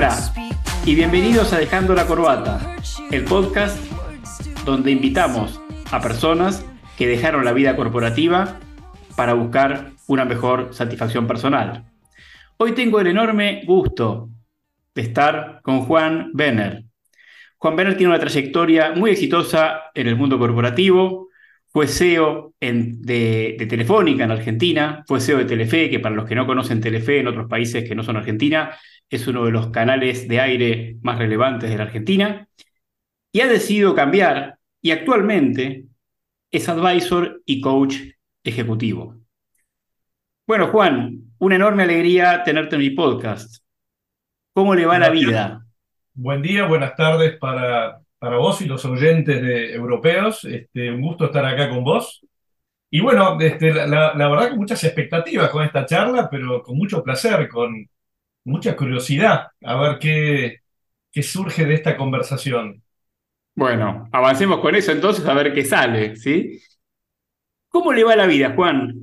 Hola y bienvenidos a Dejando la Corbata, el podcast donde invitamos a personas que dejaron la vida corporativa para buscar una mejor satisfacción personal. Hoy tengo el enorme gusto de estar con Juan Benner. Juan Benner tiene una trayectoria muy exitosa en el mundo corporativo, fue CEO de, de, Telefónica en Argentina, fue CEO de Telefe, que para los que no conocen Telefe en otros países que no son Argentina, es uno de los canales de aire más relevantes de la Argentina, y ha decidido cambiar y actualmente es advisor y coach ejecutivo. Bueno, Juan, una enorme alegría tenerte en mi podcast. ¿Cómo le va la vida? Buen día, buenas tardes para, para vos y los oyentes de, europeos. Este, un gusto estar acá con vos. Y bueno, este, la, verdad que muchas expectativas con esta charla, pero con mucho placer, con mucha curiosidad a ver qué, qué surge de esta conversación. Bueno, avancemos con eso entonces a ver qué sale, ¿sí? ¿Cómo le va la vida, Juan?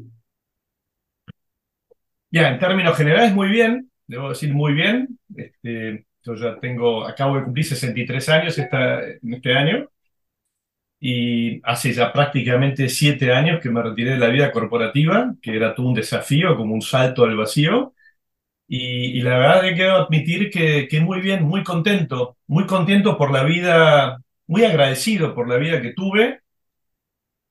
Ya, en términos generales, muy bien, debo decir muy bien. Este, yo ya tengo, acabo de cumplir 63 años esta, este año y hace ya prácticamente siete años que me retiré de la vida corporativa, que era todo un desafío, como un salto al vacío. Y, la verdad que quiero admitir que, que muy bien, muy contento, muy contento por la vida, muy agradecido por la vida que tuve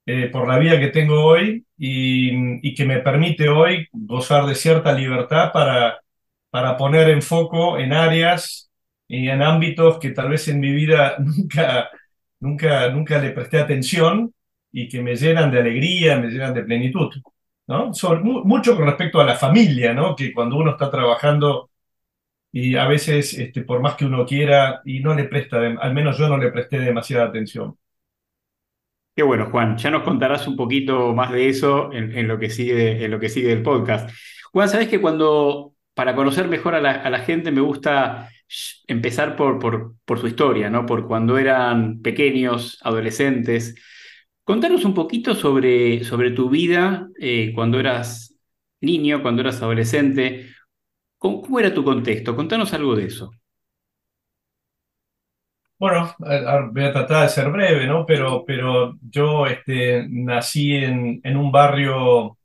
eh, por la vida que tengo hoy y, que me permite hoy gozar de cierta libertad para, para poner en foco en áreas y en ámbitos que tal vez en mi vida nunca, nunca, nunca le presté atención y que me llenan de alegría, me llenan de plenitud. Mucho con respecto a la familia, ¿no? que cuando uno está trabajando y a veces, este, por más que uno quiera, y no le presta, al menos yo no le presté demasiada atención. Qué bueno, Juan. Ya nos contarás un poquito más de eso en, lo, que sigue, en lo que sigue del podcast. Juan, sabes que cuando, para conocer mejor a la, gente, me gusta empezar por, por, su historia, ¿no? Por cuando eran pequeños, adolescentes. Contanos un poquito sobre, sobre tu vida eh, cuando eras niño, cuando eras adolescente. ¿Cómo era tu contexto? Contanos algo de eso. Bueno, voy a tratar de ser breve, ¿no? Pero, pero yo este, nací en, en un barrio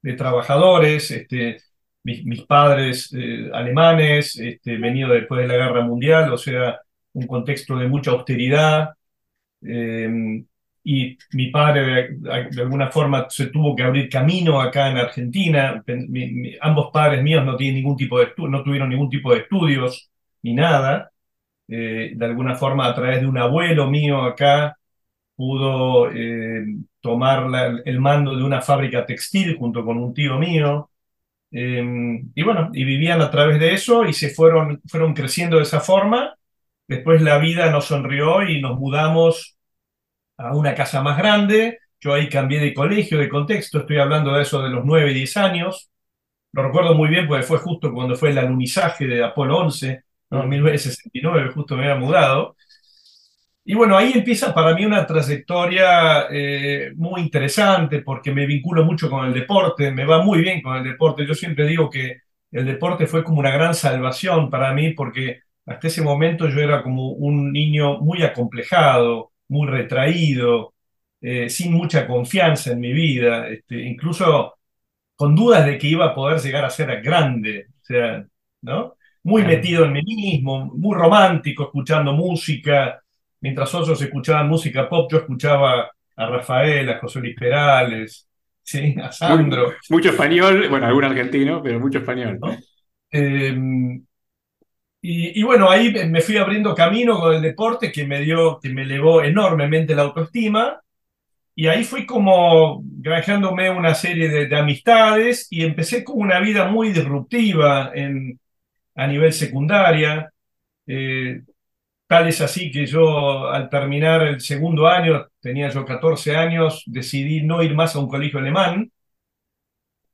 de trabajadores, este, mis, padres eh, alemanes, este, venido después de la Guerra Mundial, o sea, un contexto de mucha austeridad. Em, y mi padre de, alguna forma se tuvo que abrir camino acá en Argentina. ambos padres míos no, tienen ningún tipo de no tuvieron ningún tipo de estudios ni nada. Eh, de alguna forma a través de un abuelo mío acá, pudo eh, tomar el mando de una fábrica textil junto con un tío mío. Em, y bueno, y vivían a través de eso y se fueron, fueron creciendo de esa forma. Después la vida nos sonrió y nos mudamos a una casa más grande. Yo ahí cambié de colegio, de contexto, estoy hablando de eso de los 9, 10 años. Lo recuerdo muy bien porque fue justo cuando fue el alunizaje de Apolo 11, en 1969, justo me había mudado. Y bueno, ahí empieza para mí una trayectoria eh, muy interesante porque me vinculo mucho con el deporte, me va muy bien con el deporte. Yo siempre digo que el deporte fue como una gran salvación para mí porque hasta ese momento yo era como un niño muy acomplejado, muy retraído, eh, sin mucha confianza en mi vida, este, incluso con dudas de que iba a poder llegar a ser grande, o sea, ¿no? muy metido en mí mismo, muy romántico, escuchando música. Mientras otros escuchaban música pop, yo escuchaba a Rafael, a José Luis Perales, ¿sí? a Sandro. mucho español, bueno, algún argentino, pero mucho español. Em, y, bueno, ahí me fui abriendo camino con el deporte que me dio, que me elevó enormemente la autoestima. Y ahí fui como granjeándome una serie de, de amistades y empecé con una vida muy disruptiva en, a nivel secundaria. Eh, tal es así que yo al terminar el segundo año, tenía yo 14 años, decidí no ir más a un colegio alemán,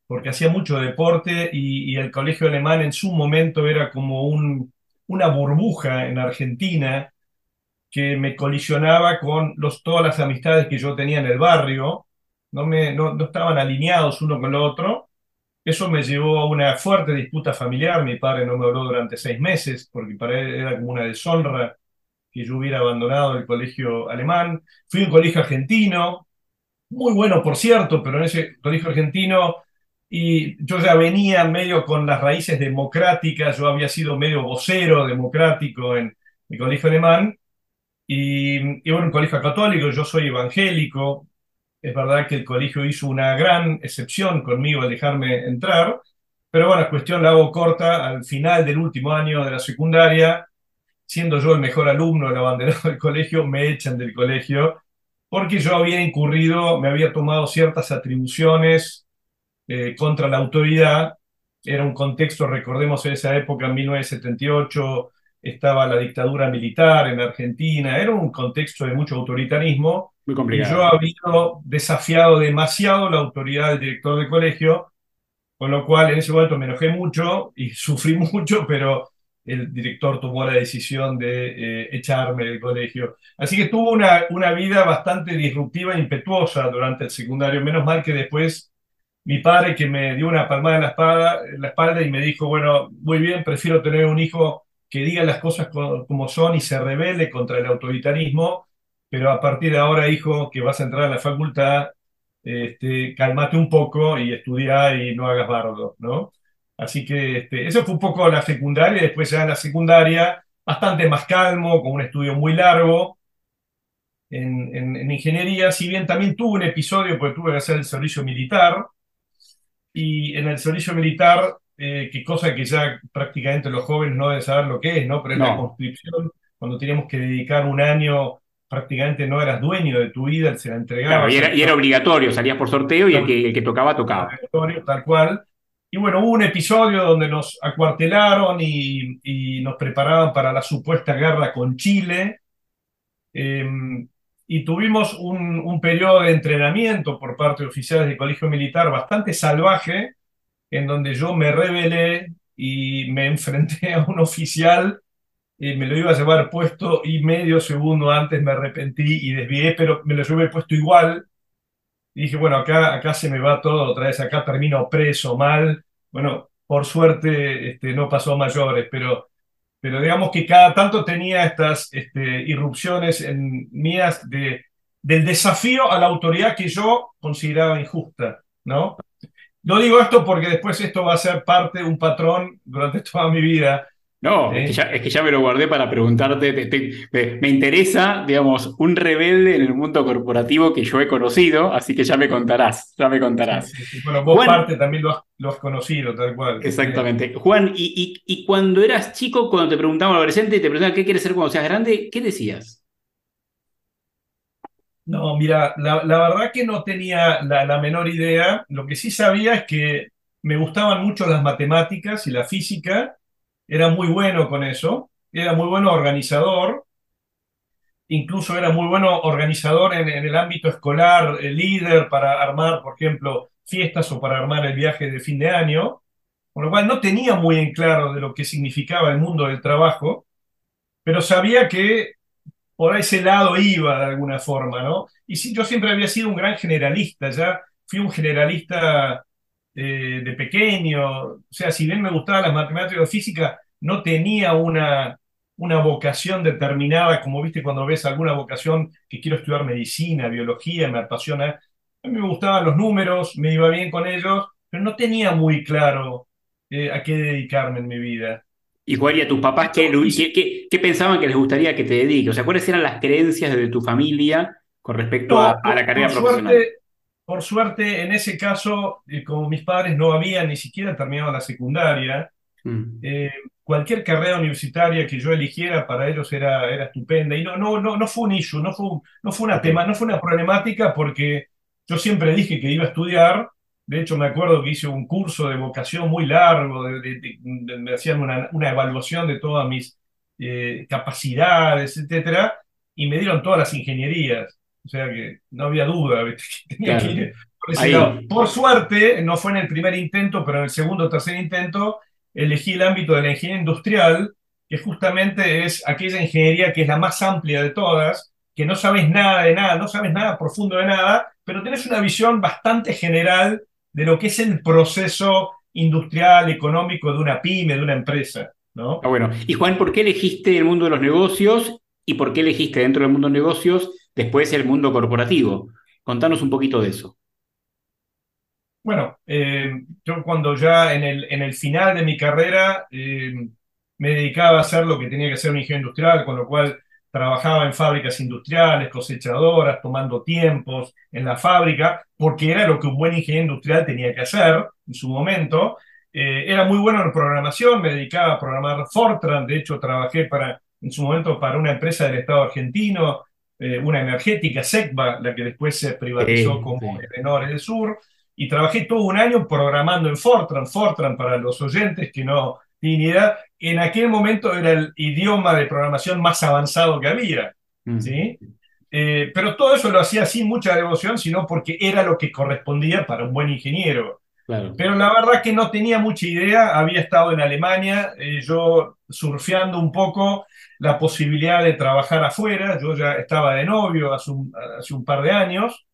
porque hacía mucho deporte y, el colegio alemán en su momento era como un, una burbuja en Argentina que me colisionaba con los, todas las amistades que yo tenía en el barrio, no, me, no, no estaban alineados uno con el otro, Eso me llevó a una fuerte disputa familiar. Mi padre no me habló durante seis meses porque para él era como una deshonra que yo hubiera abandonado el colegio alemán. Fui a un colegio argentino, muy bueno por cierto, pero en ese colegio argentino y yo ya venía medio con las raíces democráticas, yo había sido medio vocero democrático en mi colegio alemán, y, y bueno, un colegio católico, yo soy evangélico, es verdad que el colegio hizo una gran excepción conmigo al dejarme entrar, pero bueno, cuestión la hago corta, al final del último año de la secundaria, siendo yo el mejor alumno, el abanderado del colegio, me echan del colegio porque yo había incurrido, me había tomado ciertas atribuciones eh, contra la autoridad. Era un contexto, recordemos, en esa época, en 1978, estaba la dictadura militar en Argentina, era un contexto de mucho autoritarismo. Muy complicado. Y yo había desafiado demasiado la autoridad del director de colegio, con lo cual en ese momento me enojé mucho y sufrí mucho, pero el director tomó la decisión de eh, echarme del colegio. Así que tuvo una, una vida bastante disruptiva e impetuosa durante el secundario. Menos mal que después mi padre que me dio una palmada en la, la espalda y me dijo, bueno, muy bien, prefiero tener un hijo que diga las cosas como son y se rebele contra el autoritarismo, pero a partir de ahora, hijo, que vas a entrar a la facultad, este, calmate un poco y estudia y no hagas bardo, ¿no? Así que este, eso fue un poco la secundaria, después ya en la secundaria, bastante más calmo, con un estudio muy largo en, en, ingeniería, si bien también tuve un episodio, porque tuve que hacer el servicio militar, y en el servicio militar, eh, que cosa que ya prácticamente los jóvenes no deben saber lo que es, ¿no? Pero en la conscripción, cuando teníamos que dedicar un año prácticamente no eras dueño de tu vida, se la entregaba. y, era, obligatorio, salías por sorteo y el que, el que tocaba, tocaba. Obligatorio, tal cual. Y bueno, hubo un episodio donde nos acuartelaron y, nos preparaban para la supuesta guerra con Chile. Em, y tuvimos un, un, periodo de entrenamiento por parte de oficiales del colegio militar bastante salvaje, en donde yo me rebelé y me enfrenté a un oficial, y me lo iba a llevar puesto y medio segundo antes me arrepentí y desvié, pero me lo llevé puesto igual y dije, bueno, acá, acá se me va todo otra vez, acá termino preso, mal. Bueno, por suerte este, no pasó a mayores, pero, pero digamos que cada tanto tenía estas este, irrupciones en, mías de, del desafío a la autoridad que yo consideraba injusta, ¿no? No digo esto porque después esto va a ser parte de un patrón durante toda mi vida no, es, que ya, me lo guardé para preguntarte. me, interesa, digamos, un rebelde en el mundo corporativo que yo he conocido, así que ya me contarás, ya me contarás. Bueno, vos parte también lo has, conocido, tal cual. Exactamente. Juan, y, cuando eras chico, cuando te preguntaban adolescente y te preguntaban qué quieres ser cuando seas grande, ¿qué decías? No, mira, la, verdad que no tenía la, la menor idea. Lo que sí sabía es que me gustaban mucho las matemáticas y la física era muy bueno con eso, era muy bueno organizador, incluso era muy bueno organizador en, el ámbito escolar, el líder para armar, por ejemplo, fiestas o para armar el viaje de fin de año, con lo cual no tenía muy en claro de lo que significaba el mundo del trabajo, pero sabía que por ese lado iba de alguna forma, ¿no? Y sí, yo siempre había sido un gran generalista, ya fui un generalista de, pequeño, o sea, si bien me gustaban las matemáticas o física, no tenía una, una vocación determinada, como viste cuando ves alguna vocación que quiero estudiar medicina, biología, me apasiona. A mí me gustaban los números, me iba bien con ellos, pero no tenía muy claro eh, a qué dedicarme en mi vida. ¿Y cuál tus papás qué, qué, pensaban que les gustaría que te dediques? O sea, ¿cuáles eran las creencias de tu familia con respecto a, la carrera profesional? Por suerte, en ese caso, eh, como mis padres no habían ni siquiera terminado la secundaria, mm. eh, cualquier carrera universitaria que yo eligiera para ellos era, era estupenda. Y no, no, no, no fue un issue, no fue, no fue una tema, no fue una problemática porque yo siempre dije que iba a estudiar. De hecho, me acuerdo que hice un curso de vocación muy largo, me hacían una, una, evaluación de todas mis eh, capacidades, etcétera, y me dieron todas las ingenierías. O sea que no había duda, que tenía que ir por, por suerte, no fue en el primer intento, pero en el segundo o tercer intento, elegí el ámbito de la ingeniería industrial, que justamente es aquella ingeniería que es la más amplia de todas, que no sabes nada de nada, no sabes nada profundo de nada, pero tienes una visión bastante general de lo que es el proceso industrial, económico de una pyme, de una empresa. ¿no? Ah, bueno. Y Juan, ¿por qué elegiste el mundo de los negocios y por qué elegiste dentro del mundo de negocios después el mundo corporativo? Contanos un poquito de eso. Bueno, eh, yo cuando ya en el, final de mi carrera eh, me dedicaba a hacer lo que tenía que hacer un ingeniero industrial, con lo cual trabajaba en fábricas industriales, cosechadoras, tomando tiempos en la fábrica, porque era lo que un buen ingeniero industrial tenía que hacer en su momento. Eh, era muy bueno en programación, me dedicaba a programar Fortran, de hecho trabajé para, en su momento para una empresa del Estado argentino, una energética, SECBA, la que después se privatizó como Edenor del Sur y trabajé todo un año programando en Fortran. Fortran, para los oyentes que no tienen idea, en aquel momento era el idioma de programación más avanzado que había. Mm. ¿sí? Eh, pero todo eso lo hacía sin mucha devoción, sino porque era lo que correspondía para un buen ingeniero. Pero la verdad que no tenía mucha idea, había estado en Alemania, eh, yo surfeando un poco la posibilidad de trabajar afuera, yo ya estaba de novio hace hace un par de años,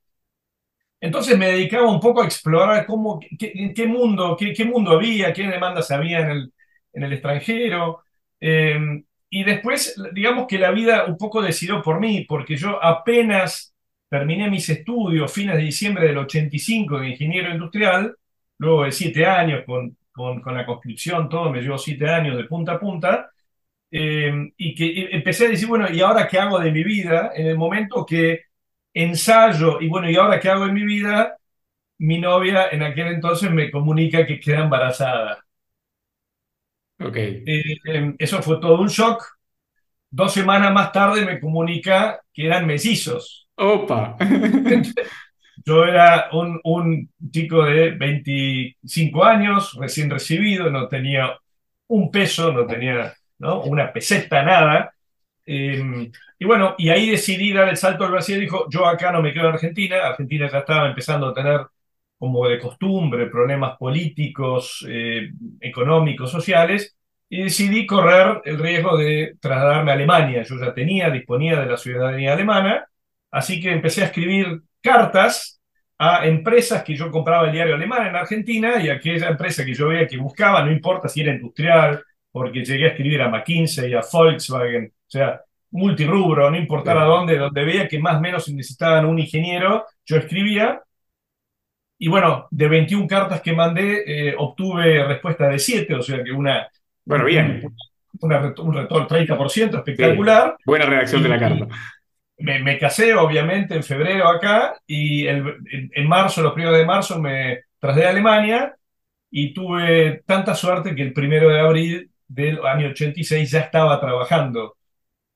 entonces me dedicaba un poco a explorar cómo, qué, qué mundo, qué, qué, mundo había, qué demandas había en el, en el extranjero. Em, y después, digamos que la vida un poco decidió por mí, porque yo apenas terminé mis estudios, fines de diciembre del 85 de ingeniero industrial, luego de siete años con, con, con la conscripción, todo me llevó siete años de punta a punta, em, y que empecé a decir, bueno, ¿y ahora qué hago de mi vida? En el momento que ensayo y bueno, ¿y ahora qué hago en mi vida? Mi novia en aquel entonces me comunica que queda embarazada. Ok. Eh, em, eso fue todo un shock. Dos semanas más tarde me comunica que eran mellizos. Opa. Yo era un, chico de 25 años, recién recibido, no tenía un peso, no tenía una peseta, nada. Em, y bueno, y ahí decidí dar el salto al Brasil. Dijo, yo acá no me quedo en Argentina. Argentina ya estaba empezando a tener, como de costumbre, problemas políticos, eh, económicos, sociales. Y decidí correr el riesgo de trasladarme a Alemania. Yo ya tenía, disponía de la ciudadanía alemana. Así que empecé a escribir cartas a empresas que yo compraba el diario alemán en Argentina y aquella empresa que yo veía que buscaba, no importa si era industrial, porque llegué a escribir a McKinsey, a Volkswagen, o sea, multirubro, no importara dónde, donde veía que más o menos necesitaban un ingeniero, yo escribía. Y bueno, de 21 cartas que mandé, eh, obtuve respuesta de 7, o sea que una... Bueno, bien. un retorno 30% espectacular. Buena redacción de la carta. Me, casé, obviamente, en febrero acá, y el, en, marzo, los primeros de marzo, me trasladé a Alemania, y tuve tanta suerte que el primero de abril del año 86 ya estaba trabajando.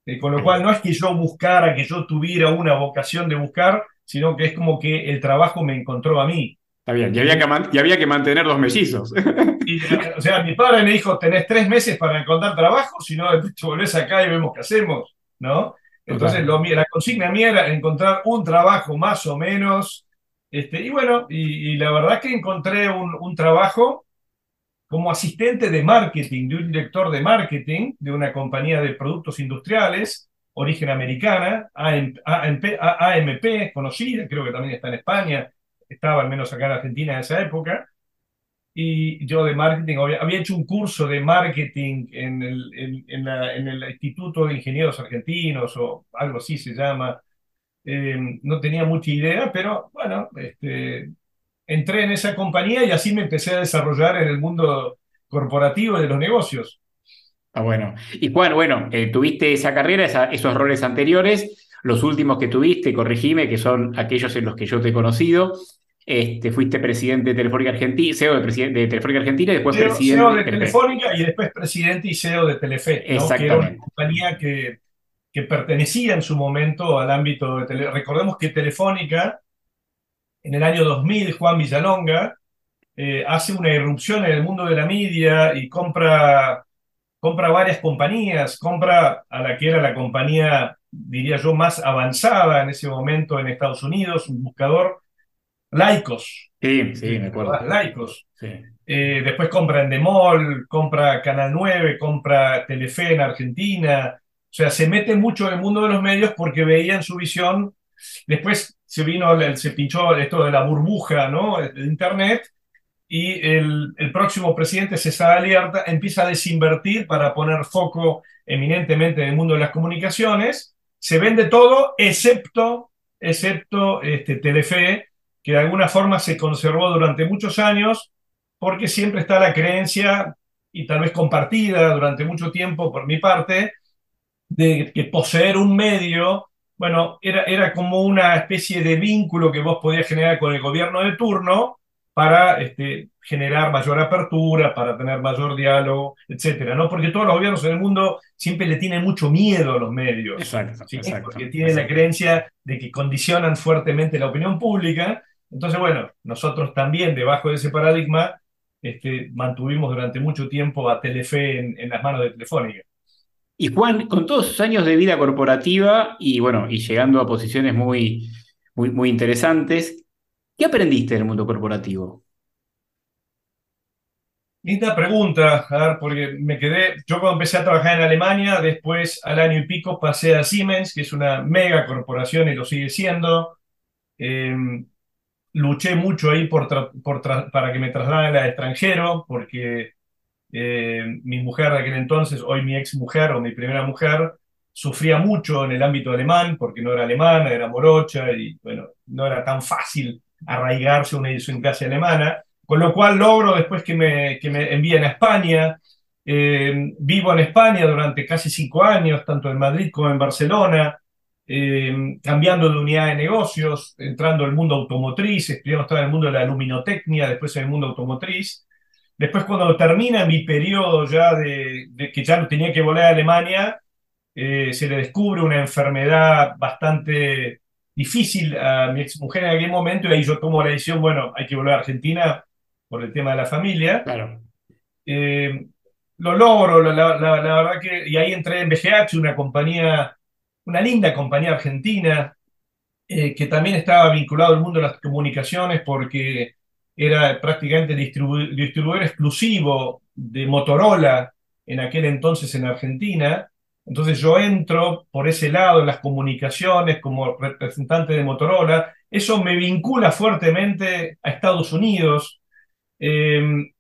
Eh, con lo cual no es que yo buscara, que yo tuviera una vocación de buscar, sino que es como que el trabajo me encontró a mí. Está bien, y había que, había que mantener dos mellizos. o sea, mi padre me dijo, tenés tres meses para encontrar trabajo, si no, te volvés acá y vemos qué hacemos, ¿no? Entonces, lo, la consigna mía era encontrar un trabajo más o menos, este, y bueno, y, la verdad que encontré un, un trabajo como asistente de marketing de un director de marketing de una compañía de productos industriales, origen americana, AMP, conocida, creo que también está en España, estaba al menos acá en Argentina en esa época. Y yo de marketing, había, hecho un curso de marketing en el, en, el, Instituto de Ingenieros Argentinos o algo así se llama. Eh, no tenía mucha idea, pero bueno, este, entré en esa compañía y así me empecé a desarrollar en el mundo corporativo de los negocios. Ah, bueno. Y Juan, bueno, eh, tuviste esa carrera, esos roles anteriores, los últimos que tuviste, corregime, que son aquellos en los que yo te he conocido. Este, fuiste presidente de Telefónica Argentina, CEO de, Telefónica Argentina y después presidente CEO de, Telefónica y después presidente y CEO de Telefe, que era una compañía que, que pertenecía en su momento al ámbito de Telefónica. Recordemos que Telefónica en el año 2000, Juan Villalonga eh, hace una irrupción en el mundo de la media y compra, compra varias compañías, compra a la que era la compañía, diría yo, más avanzada en ese momento en Estados Unidos, un buscador, Laicos. Sí, sí, me acuerdo. Laicos. Eh, después compra Endemol, compra Canal 9, compra Telefe en Argentina. O sea, se mete mucho en el mundo de los medios porque veía en su visión. Después se vino, se pinchó esto de la burbuja, ¿no? De Internet, y el, el próximo presidente César Alierta empieza a desinvertir para poner foco eminentemente en el mundo de las comunicaciones. Se vende todo excepto, excepto este, Telefe, que de alguna forma se conservó durante muchos años porque siempre está la creencia, y tal vez compartida durante mucho tiempo por mi parte, de que poseer un medio, bueno, era, era como una especie de vínculo que vos podías generar con el gobierno de turno para este, generar mayor apertura, para tener mayor diálogo, etcétera, ¿no? Porque todos los gobiernos en el mundo siempre le tienen mucho miedo a los medios. Exacto, exacto. Porque tienen la creencia de que condicionan fuertemente la opinión pública. Entonces, bueno, nosotros también, debajo de ese paradigma, este, mantuvimos durante mucho tiempo a Telefe en, las manos de Telefónica. Y Juan, con todos sus años de vida corporativa y bueno, y llegando a posiciones muy, muy, muy interesantes, ¿qué aprendiste del mundo corporativo? Linda pregunta, a ver, porque me quedé, yo cuando empecé a trabajar en Alemania, después al año y pico pasé a Siemens, que es una mega corporación y lo sigue siendo. Em, luché mucho ahí por, para que me trasladen al extranjero, porque eh, mi mujer de aquel entonces, hoy mi ex mujer o mi primera mujer, sufría mucho en el ámbito alemán, porque no era alemana, era morocha y bueno, no era tan fácil arraigarse una idiosincrasia alemana, con lo cual logro después que me, que me envíen a España. Eh, vivo en España durante casi cinco años, tanto en Madrid como en Barcelona. Eh, cambiando de unidad de negocios, entrando al mundo automotriz, estaba en el mundo de la luminotecnia, después en el mundo automotriz. Después cuando termina mi periodo ya de, que ya tenía que volver a Alemania, eh, se le descubre una enfermedad bastante difícil a mi ex mujer en aquel momento y ahí yo tomo la decisión, bueno, hay que volver a Argentina por el tema de la familia. Claro. Eh, lo logro, la, la, la, verdad que, y ahí entré en BGH, una compañía una linda compañía argentina eh, que también estaba vinculado al mundo de las comunicaciones porque era prácticamente distribuidor exclusivo de Motorola en aquel entonces en Argentina. Entonces yo entro por ese lado en las comunicaciones como representante de Motorola. Eso me vincula fuertemente a Estados Unidos. Em,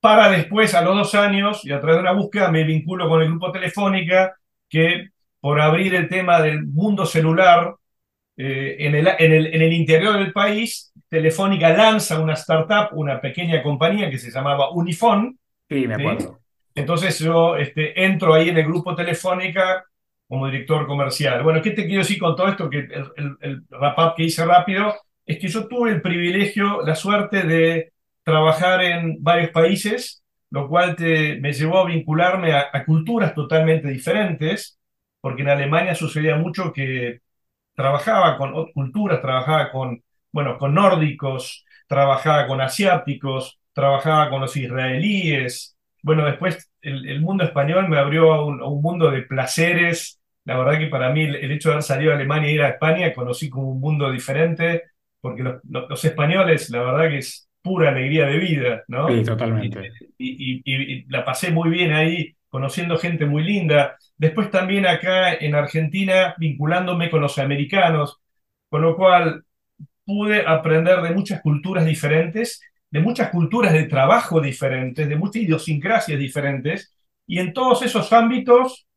para después, a los dos años, y a través de una búsqueda, me vinculo con el grupo Telefónica, que por abrir el tema del mundo celular eh, en, el, en, el, en, el, interior del país, Telefónica lanza una startup, una pequeña compañía que se llamaba Unifon. Sí, me acuerdo. Entonces yo este, entro ahí en el grupo Telefónica como director comercial. Bueno, ¿qué te quiero decir con todo esto? Que el, el, wrap-up que hice rápido es que yo tuve el privilegio, la suerte de trabajar en varios países, lo cual te, me llevó a vincularme a, a culturas totalmente diferentes porque en Alemania sucedía mucho que trabajaba con culturas, trabajaba con, bueno, con nórdicos, trabajaba con asiáticos, trabajaba con los israelíes. Bueno, después el, mundo español me abrió a un, mundo de placeres. La verdad que para mí el, hecho de haber salido a Alemania y ir a España conocí como un mundo diferente, porque los, los, españoles, la verdad que es pura alegría de vida, ¿no? Sí, totalmente. y, y la pasé muy bien ahí conociendo gente muy linda. Después también acá en Argentina vinculándome con los americanos, con lo cual pude aprender de muchas culturas diferentes, de muchas culturas de trabajo diferentes, de muchas idiosincrasias diferentes, y en todos esos ámbitos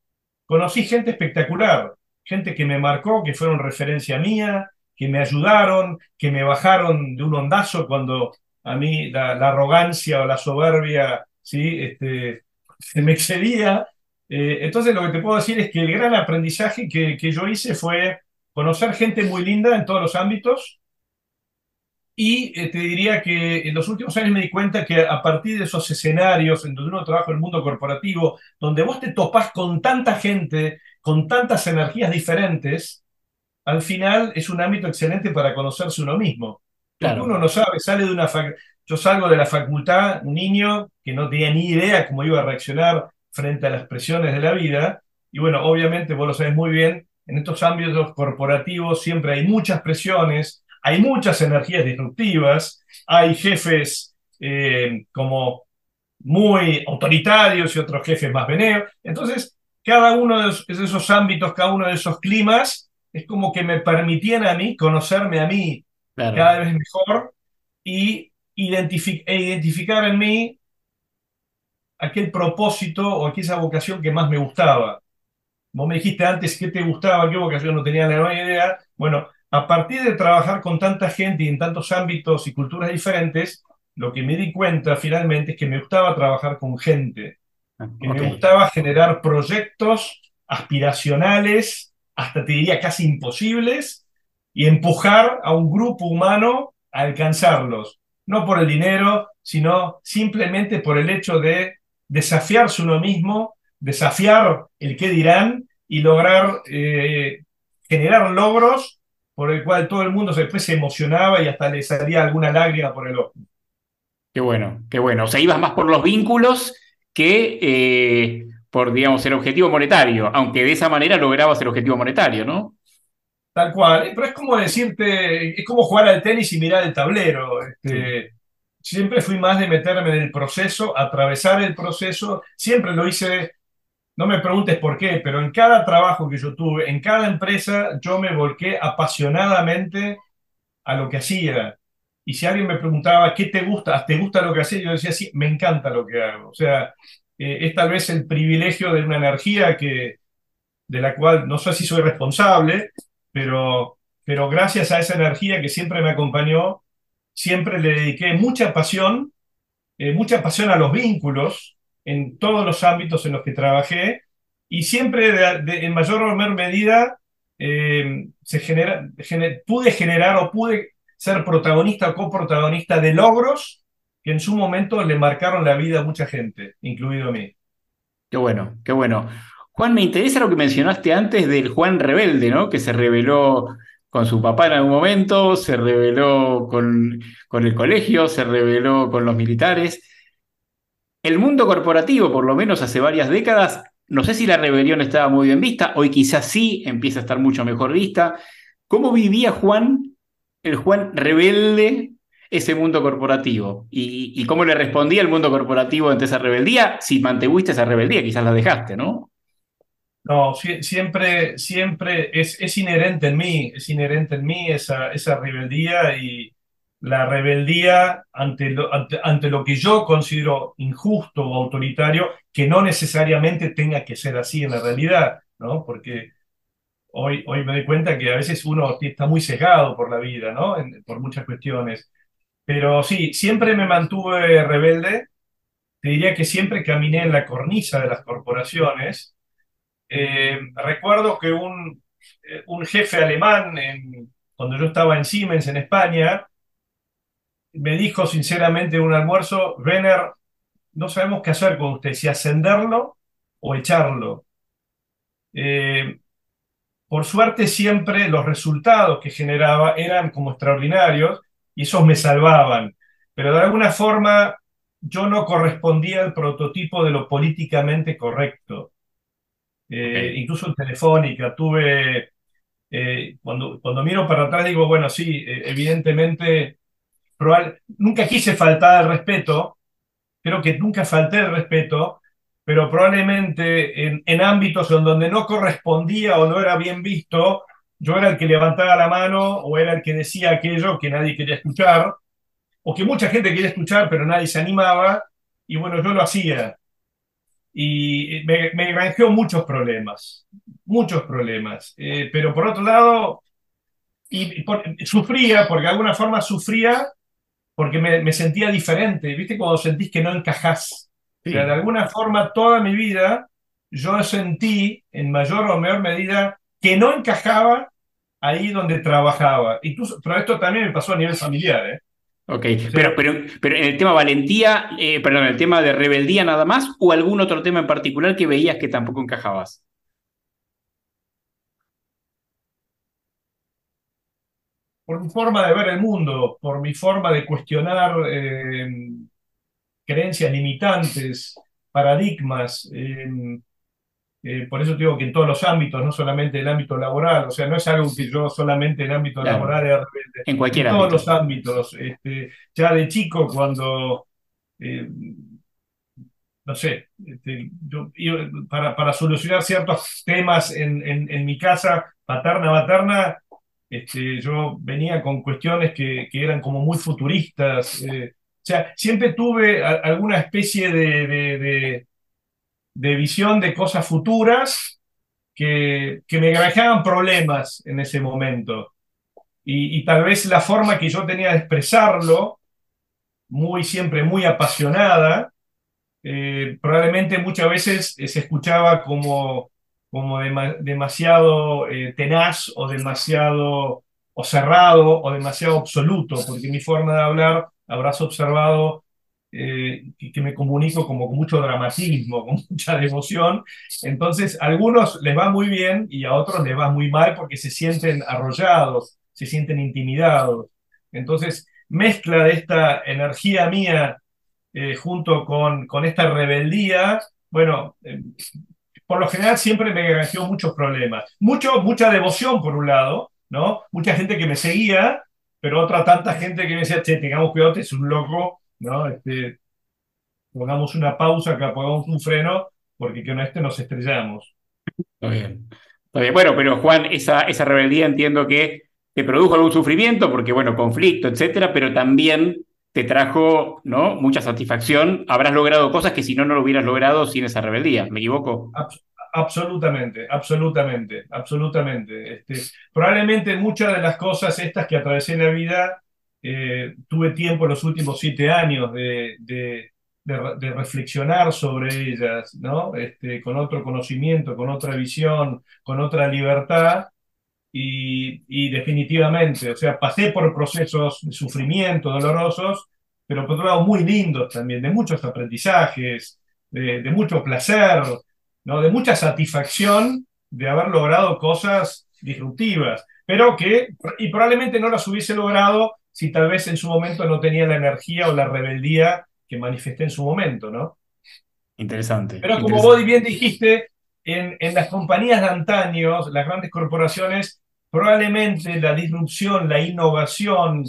conocí gente espectacular, gente que me marcó, que fueron referencia mía, que me ayudaron, que me bajaron de un ondazo cuando a mí la, arrogancia o la soberbia ¿sí? este, se me excedía. Eh, entonces lo que te puedo decir es que el gran aprendizaje que, que yo hice fue conocer gente muy linda en todos los ámbitos, y eh, te diría que en los últimos años me di cuenta que a partir de esos escenarios en donde uno trabaja en el mundo corporativo, donde vos te topás con tanta gente, con tantas energías diferentes, al final es un ámbito excelente para conocerse uno mismo. Claro. Uno no sabe, sale de una yo salgo de la facultad, un niño que no tenía ni idea cómo iba a reaccionar frente a las presiones de la vida. Y bueno, obviamente vos lo sabes muy bien, en estos ámbitos corporativos siempre hay muchas presiones, hay muchas energías disruptivas, hay jefes eh, como muy autoritarios y otros jefes más benévolos. Entonces, cada uno de esos ámbitos, cada uno de esos climas, es como que me permitían a mí conocerme a mí cada vez mejor y e identificar en mí aquel propósito o aquella vocación que más me gustaba. Vos me dijiste antes qué te gustaba, qué vocación, no tenía la menor idea. Bueno, a partir de trabajar con tanta gente y en tantos ámbitos y culturas diferentes, lo que me di cuenta finalmente es que me gustaba trabajar con gente, ah, que me gustaba generar proyectos aspiracionales, hasta te diría casi imposibles, y empujar a un grupo humano a alcanzarlos, no por el dinero, sino simplemente por el hecho de desafiarse uno mismo, desafiar el qué dirán y lograr eh, generar logros por el cual todo el mundo después se emocionaba y hasta le salía alguna lágrima por el ojo. Qué bueno, qué bueno. O sea, ibas más por los vínculos que eh, por, digamos, el objetivo monetario, aunque de esa manera lograbas el objetivo monetario, ¿no? Tal cual, pero es como decirte, es como jugar al tenis y mirar el tablero. Este, siempre fui más de meterme en el proceso, atravesar el proceso, siempre lo hice, no me preguntes por qué, pero en cada trabajo que yo tuve, en cada empresa, yo me volqué apasionadamente a lo que hacía. Y si alguien me preguntaba, ¿qué te gusta? ¿Te gusta lo que haces? Yo decía, sí, me encanta lo que hago. O sea, eh, es tal vez el privilegio de una energía que, de la cual no sé si soy responsable, pero, pero gracias a esa energía que siempre me acompañó, siempre le dediqué mucha pasión, eh, mucha pasión a los vínculos en todos los ámbitos en los que trabajé y siempre en mayor o menor medida eh, se genera, pude generar o pude ser protagonista o coprotagonista de logros que en su momento le marcaron la vida a mucha gente, incluido a mí. Qué bueno, qué bueno. Juan, me interesa lo que mencionaste antes del Juan rebelde, ¿no? Que se reveló con su papá en algún momento, se rebeló con, con el colegio, se rebeló con los militares. El mundo corporativo, por lo menos hace varias décadas, no sé si la rebelión estaba muy bien vista, hoy quizás sí, empieza a estar mucho mejor vista. ¿Cómo vivía Juan el Juan rebelde ese mundo corporativo? ¿Y, cómo le respondía el mundo corporativo ante esa rebeldía? Si mantuviste esa rebeldía, quizás la dejaste, ¿no? No, siempre, siempre es, es, inherente en mí, es inherente en mí esa, esa rebeldía y la rebeldía ante lo, ante lo que yo considero injusto o autoritario, que no necesariamente tenga que ser así en la realidad, ¿no? Porque hoy, hoy me doy cuenta que a veces uno está muy cegado por la vida, ¿no? por muchas cuestiones. Pero sí, siempre me mantuve rebelde. Te diría que siempre caminé en la cornisa de las corporaciones. Eh, recuerdo que un, eh, un jefe alemán, cuando yo estaba en Siemens, en España, me dijo sinceramente en un almuerzo, Renner, no sabemos qué hacer con usted, si ascenderlo o echarlo. Eh, por suerte siempre los resultados que generaba eran como extraordinarios y esos me salvaban. Pero de alguna forma yo no correspondía al prototipo de lo políticamente correcto. Eh, incluso en Telefónica tuve, eh, cuando, cuando miro para atrás digo, bueno, sí, eh, evidentemente, nunca quise faltar al respeto, creo que nunca falté el respeto, pero probablemente en, ámbitos en donde no correspondía o no era bien visto, yo era el que levantaba la mano o era el que decía aquello que nadie quería escuchar, o que mucha gente quería escuchar, pero nadie se animaba, y bueno, yo lo hacía. Y me, me muchos problemas, muchos problemas. Eh, pero por otro lado, y, sufría, porque de alguna forma sufría, porque me, me, sentía diferente. ¿Viste cuando sentís que no encajás? de alguna forma toda mi vida yo sentí en mayor o menor medida que no encajaba ahí donde trabajaba. Incluso, pero esto también me pasó a nivel familiar. ¿eh? Ok, pero, pero, pero en el tema valentía, eh, perdón, el tema de rebeldía nada más, o algún otro tema en particular que veías que tampoco encajabas. Por mi forma de ver el mundo, por mi forma de cuestionar eh, creencias limitantes, paradigmas. Eh, por eso digo que en todos los ámbitos, no solamente el ámbito laboral, o sea, no es algo que yo solamente en el ámbito laboral de repente, en cualquier en todos los ámbitos. Este, ya de chico, cuando, eh, no sé, este, para, para, solucionar ciertos temas en, en, mi casa paterna, materna, este, yo venía con cuestiones que, que eran como muy futuristas. Eh, sea, siempre tuve alguna especie de, de, visión de cosas futuras que, que me granjeaban problemas en ese momento. Y, y, tal vez la forma que yo tenía de expresarlo, muy siempre muy apasionada, eh, probablemente muchas veces se escuchaba como, como demasiado eh, tenaz o demasiado o cerrado o demasiado absoluto, porque mi forma de hablar habrás observado eh, que me comunico como con mucho dramatismo, con mucha devoción. Entonces, a algunos les va muy bien y a otros les va muy mal porque se sienten arrollados, se sienten intimidados. Entonces, mezcla de esta energía mía eh, junto con, con esta rebeldía, bueno, eh, por lo general siempre me granjeó muchos problemas. Mucho, mucha devoción, por un lado, ¿no? Mucha gente que me seguía, pero otra tanta gente que me decía, che, tengamos cuidado, es un loco, ¿no? Este, pongamos una pausa, acá pongamos un freno, porque con este nos estrellamos. Está bien. Bueno, pero Juan, esa, esa rebeldía entiendo que te produjo algún sufrimiento, porque bueno, conflicto, etcétera, pero también te trajo ¿no? mucha satisfacción. Habrás logrado cosas que si no, no lo hubieras logrado sin esa rebeldía. ¿Me equivoco? absolutamente, absolutamente, absolutamente. Este, probablemente muchas de las cosas estas que atravesé en la vida, eh, tuve tiempo en los últimos siete años de, de, reflexionar sobre ellas, ¿no? Este, con otro conocimiento, con otra visión, con otra libertad. Y, definitivamente, o sea, pasé por procesos de sufrimiento dolorosos, pero por otro lado muy lindos también, de muchos aprendizajes, de, mucho placer, ¿no? de mucha satisfacción de haber logrado cosas disruptivas, pero que, y probablemente no las hubiese logrado si tal vez en su momento no tenía la energía o la rebeldía que manifesté en su momento, ¿no? Interesante. Pero como vos bien dijiste, en, en, las compañías de antaño, las grandes corporaciones, probablemente la disrupción, la innovación,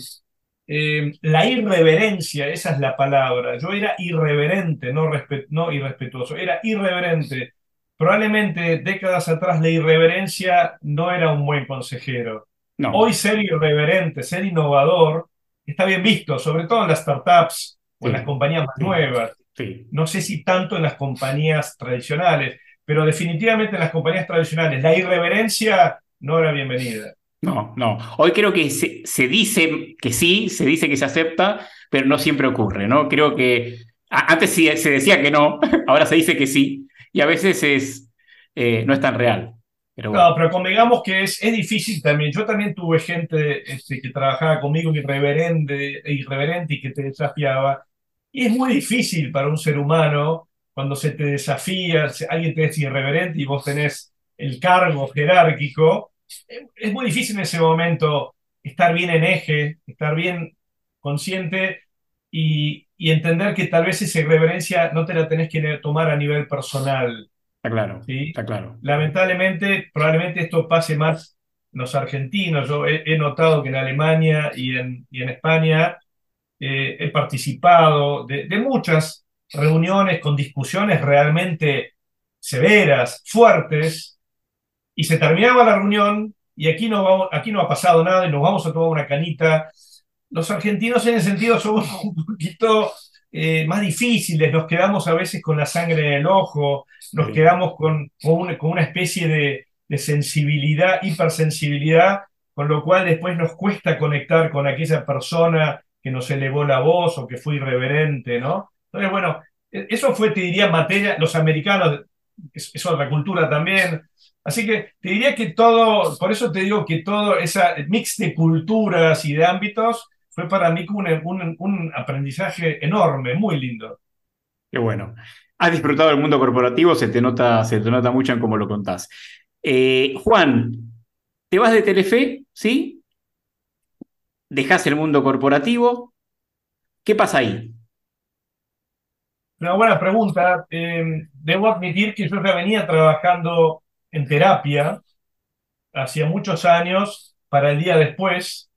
eh, la irreverencia, esa es la palabra. Yo era irreverente, no, no irrespetuoso, era irreverente. Probablemente décadas atrás la irreverencia no era un buen consejero. Hoy ser irreverente, ser innovador, está bien visto, sobre todo en las startups o en las compañías más nuevas. No sé si tanto en las compañías tradicionales, pero definitivamente en las compañías tradicionales la irreverencia no era bienvenida. No, no. Hoy creo que se, dice que sí, se dice que se acepta, pero no siempre ocurre, ¿no? Creo que antes se decía que no, ahora se dice que sí, y a veces es, eh, no es tan real. Pero No, pero convengamos que es, es difícil también. Yo también tuve gente este, que trabajaba conmigo irreverente, irreverente y que te desafiaba. Y es muy difícil para un ser humano cuando se te desafía, alguien te es irreverente y vos tenés el cargo jerárquico, es muy difícil en ese momento estar bien en eje, estar bien consciente y, entender que tal vez esa irreverencia no te la tenés que tomar a nivel personal. Está claro, está claro. Lamentablemente, probablemente esto pase más los argentinos. Yo he, notado que en Alemania y en, y en España eh, he participado de, de muchas reuniones con discusiones realmente severas, fuertes, y se terminaba la reunión y aquí no, vamos, aquí no ha pasado nada y nos vamos a tomar una canita. Los argentinos en ese sentido somos un poquito eh, más difíciles, nos quedamos a veces con la sangre en el ojo, nos quedamos con, con, una, con, una, especie de, de sensibilidad, hipersensibilidad, con lo cual después nos cuesta conectar con aquella persona que nos elevó la voz o que fue irreverente, ¿no? Entonces, bueno, e, eso fue, te diría, materia, los americanos, es, es otra cultura también, Así que te diría que todo, por eso te digo que todo ese mix de culturas y de ámbitos fue para mí un, un, aprendizaje enorme, muy lindo. Qué bueno. Has disfrutado del mundo corporativo, se te nota, se te nota mucho en cómo lo contás. Eh, Juan, te vas de Telefe, ¿sí? Dejas el mundo corporativo. ¿Qué pasa ahí? Una buena pregunta. Eh, debo admitir que yo ya venía trabajando en terapia hacía muchos años para el día después.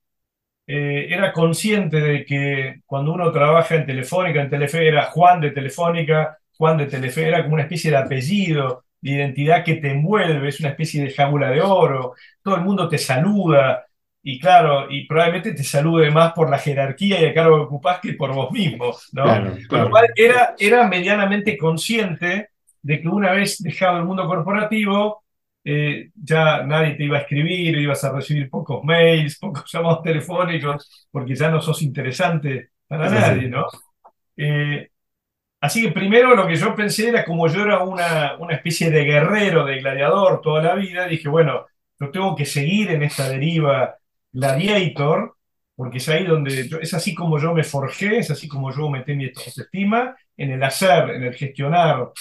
Eh, era consciente de que cuando uno trabaja en Telefónica, en Telefe era Juan de Telefónica, Juan de Telefe era como una especie de apellido, de identidad que te envuelve, es una especie de jábula de oro, todo el mundo te saluda. y claro, y probablemente te salude más por la jerarquía y el cargo que ocupás que por vos mismo, ¿no? Con lo cual era, era medianamente consciente de que una vez dejado el mundo corporativo, eh, ya nadie te iba a escribir, ibas a recibir pocos mails, pocos llamados telefónicos, porque ya no sos interesante para nadie, ¿no? Eh, así que primero lo que yo pensé era como yo era una, una especie de guerrero, de gladiador toda la vida, dije, bueno, yo tengo que seguir en esta deriva gladiator, porque es ahí donde, es así como yo me forjé, es así como yo metí mi autoestima, en el hacer, en el gestionar.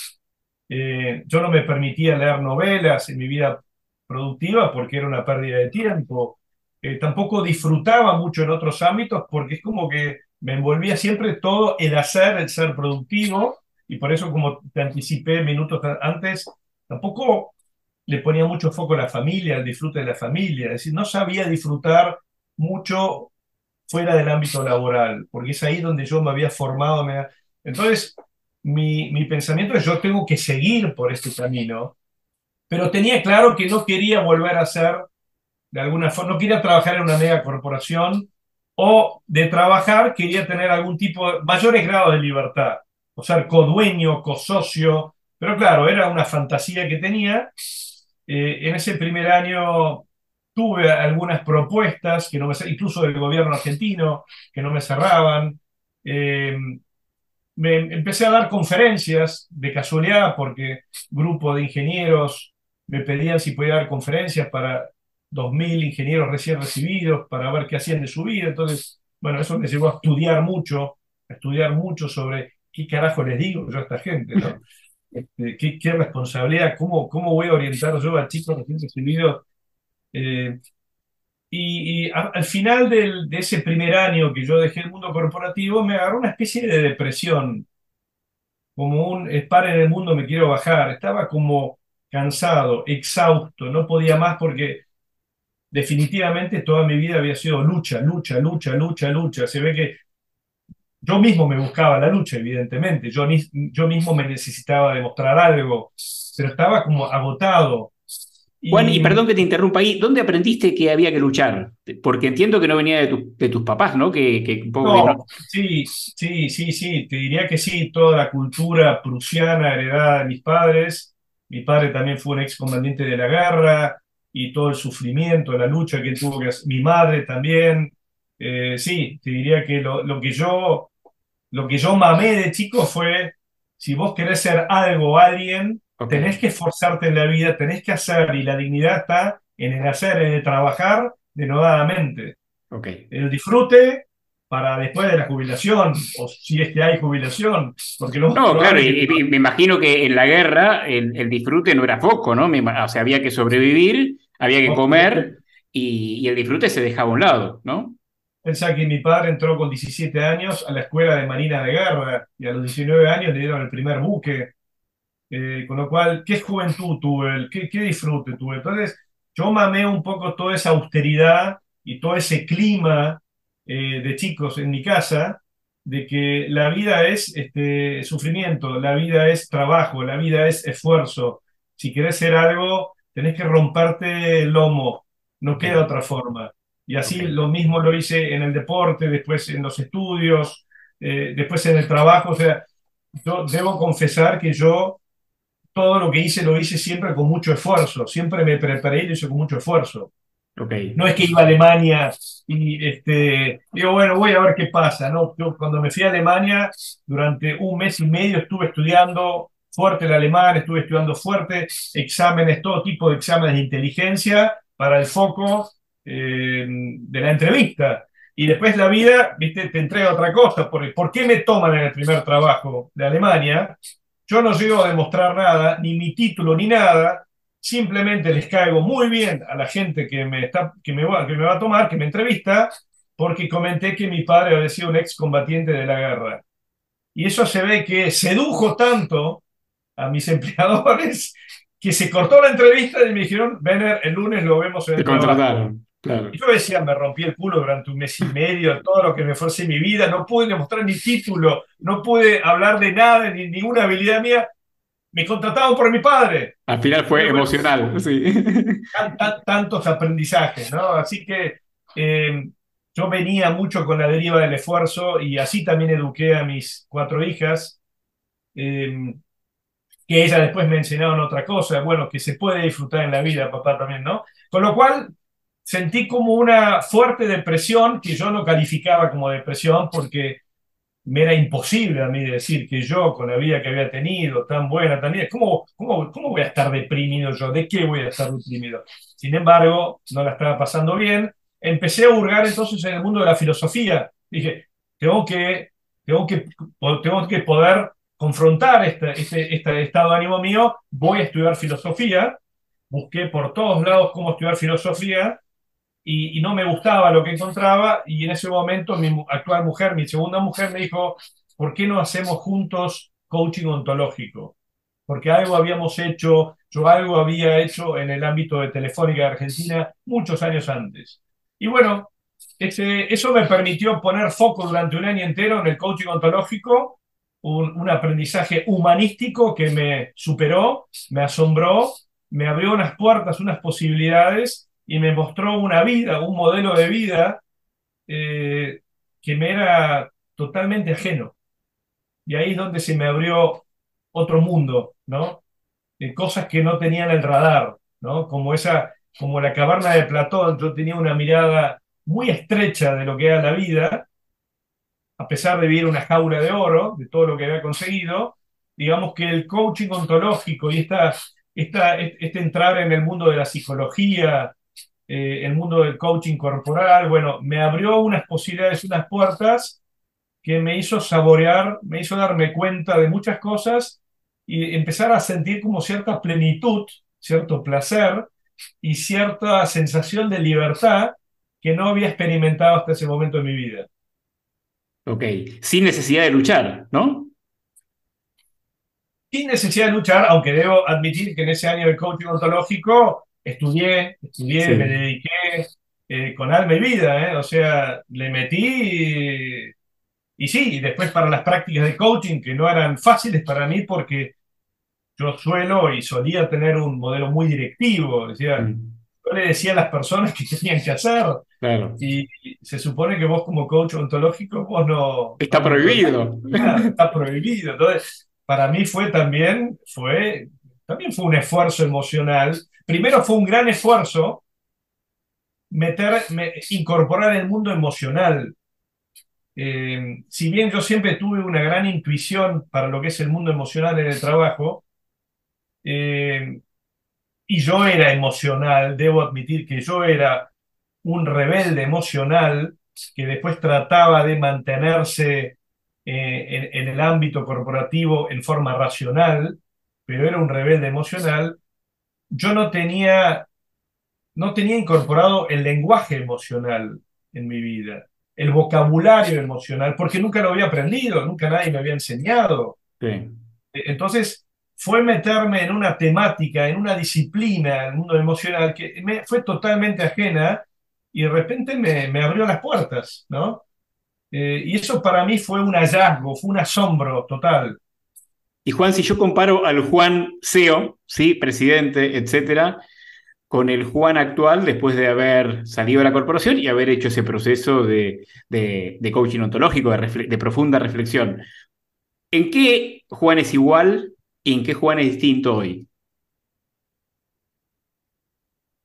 Eh, yo no me permitía leer novelas en mi vida productiva porque era una pérdida de tiempo. Eh, tampoco disfrutaba mucho en otros ámbitos porque es como que me envolvía siempre todo el hacer, el ser productivo, y por eso, como te anticipé minutos antes, tampoco le ponía mucho foco a la familia, al disfrute de la familia, es decir, no sabía disfrutar mucho fuera del ámbito laboral, porque es ahí donde yo me había formado. Entonces, mi, mi pensamiento es yo tengo que seguir por este camino, pero tenía claro que no quería volver a ser, de alguna forma, no quería trabajar en una mega corporación o de trabajar quería tener algún tipo de mayores grados de libertad, o ser codueño, cosocio, pero claro, era una fantasía que tenía. Eh, en ese primer año tuve algunas propuestas, que no me, incluso del gobierno argentino, que no me cerraban. Eh, me empecé a dar conferencias de casualidad porque grupo de ingenieros me pedían si podía dar conferencias para 2.000 ingenieros recién recibidos para ver qué hacían de su vida. Entonces, bueno, eso me llevó a estudiar mucho, a estudiar mucho sobre qué carajo les digo yo a esta gente, ¿no? Este, qué, qué, responsabilidad, cómo, cómo voy a orientar yo a chicos recién recibidos. Eh, y, al final del, de ese primer año que yo dejé el mundo corporativo, me agarró una especie de depresión, como un par en el mundo, me quiero bajar. Estaba como cansado, exhausto, no podía más porque definitivamente toda mi vida había sido lucha, lucha, lucha, lucha, lucha. Se ve que yo mismo me buscaba la lucha, evidentemente, yo, yo mismo me necesitaba demostrar algo, pero estaba como agotado. Juan, y perdón que te interrumpa ahí, ¿dónde aprendiste que había que luchar? Porque entiendo que no venía de, de tus papás, ¿no? Que, que no, Sí, sí, sí, sí, te diría que sí, toda la cultura prusiana heredada de mis padres. Mi padre también fue un ex combatiente de la guerra, y todo el sufrimiento, la lucha que tuvo que hacer, mi madre también. Eh, sí, te diría que lo, lo, que yo, lo que yo mamé de chico fue, si vos querés ser algo o alguien, tenés que esforzarte en la vida, tenés que hacer, y la dignidad está en el hacer, en el trabajar denodadamente. Okay. El disfrute para después de la jubilación, o si es que hay jubilación. Porque no, claro, y, me imagino que en la guerra el, el disfrute no era poco, ¿no? o sea, había que sobrevivir había que comer y, el disfrute se dejaba a un lado, ¿no? Pensá que mi padre entró con 17 años a la escuela de Marina de Guerra y a los 19 años le dieron el primer buque. Eh, con lo cual, ¿qué juventud tuve? ¿Qué, ¿Qué disfrute tuve? Entonces, yo mamé un poco toda esa austeridad y todo ese clima eh, de chicos en mi casa, de que la vida es este, sufrimiento, la vida es trabajo, la vida es esfuerzo. Si querés ser algo, tenés que romperte el lomo, no queda otra forma. Y así lo mismo lo hice en el deporte, después en los estudios, eh, después en el trabajo. O sea, yo debo confesar que yo todo lo que hice lo hice siempre con mucho esfuerzo, siempre me preparé y lo hice con mucho esfuerzo. Okay. No es que iba a Alemania y este, digo, bueno, voy a ver qué pasa. ¿no? Yo cuando me fui a Alemania, durante un mes y medio estuve estudiando fuerte el alemán, estuve estudiando fuerte, exámenes, todo tipo de exámenes de inteligencia para el foco eh, de la entrevista. Y después la vida, viste, te entrega otra cosa. ¿Por, ¿Por qué me toman en el primer trabajo de Alemania? Yo no llego a demostrar nada, ni mi título, ni nada. Simplemente les caigo muy bien a la gente que me, está, que me, va, que me va a tomar, que me entrevista, porque comenté que mi padre había sido un excombatiente de la guerra. Y eso se ve que sedujo tanto a mis empleadores que se cortó la entrevista y me dijeron, Benner, el lunes lo vemos en el Te contrataron, claro. Yo decía, me rompí el culo durante un mes y medio, todo lo que me forcé en mi vida, no pude demostrar ni título, no pude hablar de nada, ni ninguna habilidad mía. Me contrataron por mi padre. Al final fue emocional, sí. tantos aprendizajes, ¿no? Así que eh, yo venía mucho con la deriva del esfuerzo y así también eduqué a mis cuatro hijas, eh, que ellas después me enseñaron otra cosa, bueno, que se puede disfrutar en la vida, papá también, ¿no? Con lo cual sentí como una fuerte depresión que yo no calificaba como depresión porque me era imposible a mí decir que yo, con la vida que había tenido, tan buena, tan bien, ¿cómo, cómo, cómo voy a estar deprimido yo? ¿De qué voy a estar deprimido? Sin embargo, no la estaba pasando bien. Empecé a hurgar entonces en el mundo de la filosofía. Dije, tengo que, tengo que, tengo que poder confrontar este, este, este estado de ánimo mío. Voy a estudiar filosofía. Busqué por todos lados cómo estudiar filosofía y, no me gustaba lo que encontraba y en ese momento mi actual mujer, mi segunda mujer, me dijo, ¿por qué no hacemos juntos coaching ontológico? Porque algo habíamos hecho, yo algo había hecho en el ámbito de Telefónica de Argentina muchos años antes. Y bueno, ese, eso me permitió poner foco durante un año entero en el coaching ontológico, un, un aprendizaje humanístico que me superó, me asombró, me abrió unas puertas, unas posibilidades y me mostró una vida, un modelo de vida eh, que me era totalmente ajeno. Y ahí es donde se me abrió otro mundo, ¿no? De cosas que no tenían el radar, ¿no? Como esa, como la caverna de Platón, yo tenía una mirada muy estrecha de lo que era la vida, a pesar de vivir una jaula de oro, de todo lo que había conseguido, digamos que el coaching ontológico y esta, esta, este entrar en el mundo de la psicología, eh, el mundo del coaching corporal, bueno, me abrió unas posibilidades, unas puertas que me hizo saborear, me hizo darme cuenta de muchas cosas y empezar a sentir como cierta plenitud, cierto placer y cierta sensación de libertad que no había experimentado hasta ese momento de mi vida. Ok, sin necesidad de luchar, ¿no? Sin necesidad de luchar, aunque debo admitir que en ese año de coaching ontológico estudié, estudié, me dediqué eh, con alma y vida, ¿eh? o sea, le metí y, sí, y después para las prácticas de coaching que no eran fáciles para mí porque yo suelo y solía tener un modelo muy directivo, mm. yo le decía a las personas que tenían que hacer. Claro. Y, se supone que vos como coach ontológico, vos no... Está prohibido. está prohibido. Entonces, para mí fue también, fue, también fue un esfuerzo emocional primero fue un gran esfuerzo meter, incorporar el mundo emocional. Eh, si bien yo siempre tuve una gran intuición para lo que es el mundo emocional en el trabajo, eh, y yo era emocional, debo admitir que yo era un rebelde emocional que después trataba de mantenerse eh, en, el ámbito corporativo en forma racional, pero era un rebelde emocional, yo no tenía, no tenía incorporado el lenguaje emocional en mi vida, el vocabulario emocional, porque nunca lo había aprendido, nunca nadie me había enseñado. E, entonces, fue meterme en una temática, en una disciplina, el mundo emocional, que me fue totalmente ajena y de repente me, me abrió las puertas, ¿no? Eh, y eso para mí fue un hallazgo, fue un asombro total. Y Juan, si yo comparo al Juan CEO, ¿sí? presidente, etcétera, con el Juan actual, después de haber salido de la corporación y haber hecho ese proceso de, coaching ontológico, de, profunda reflexión, ¿en qué Juan es igual y en qué Juan es distinto hoy?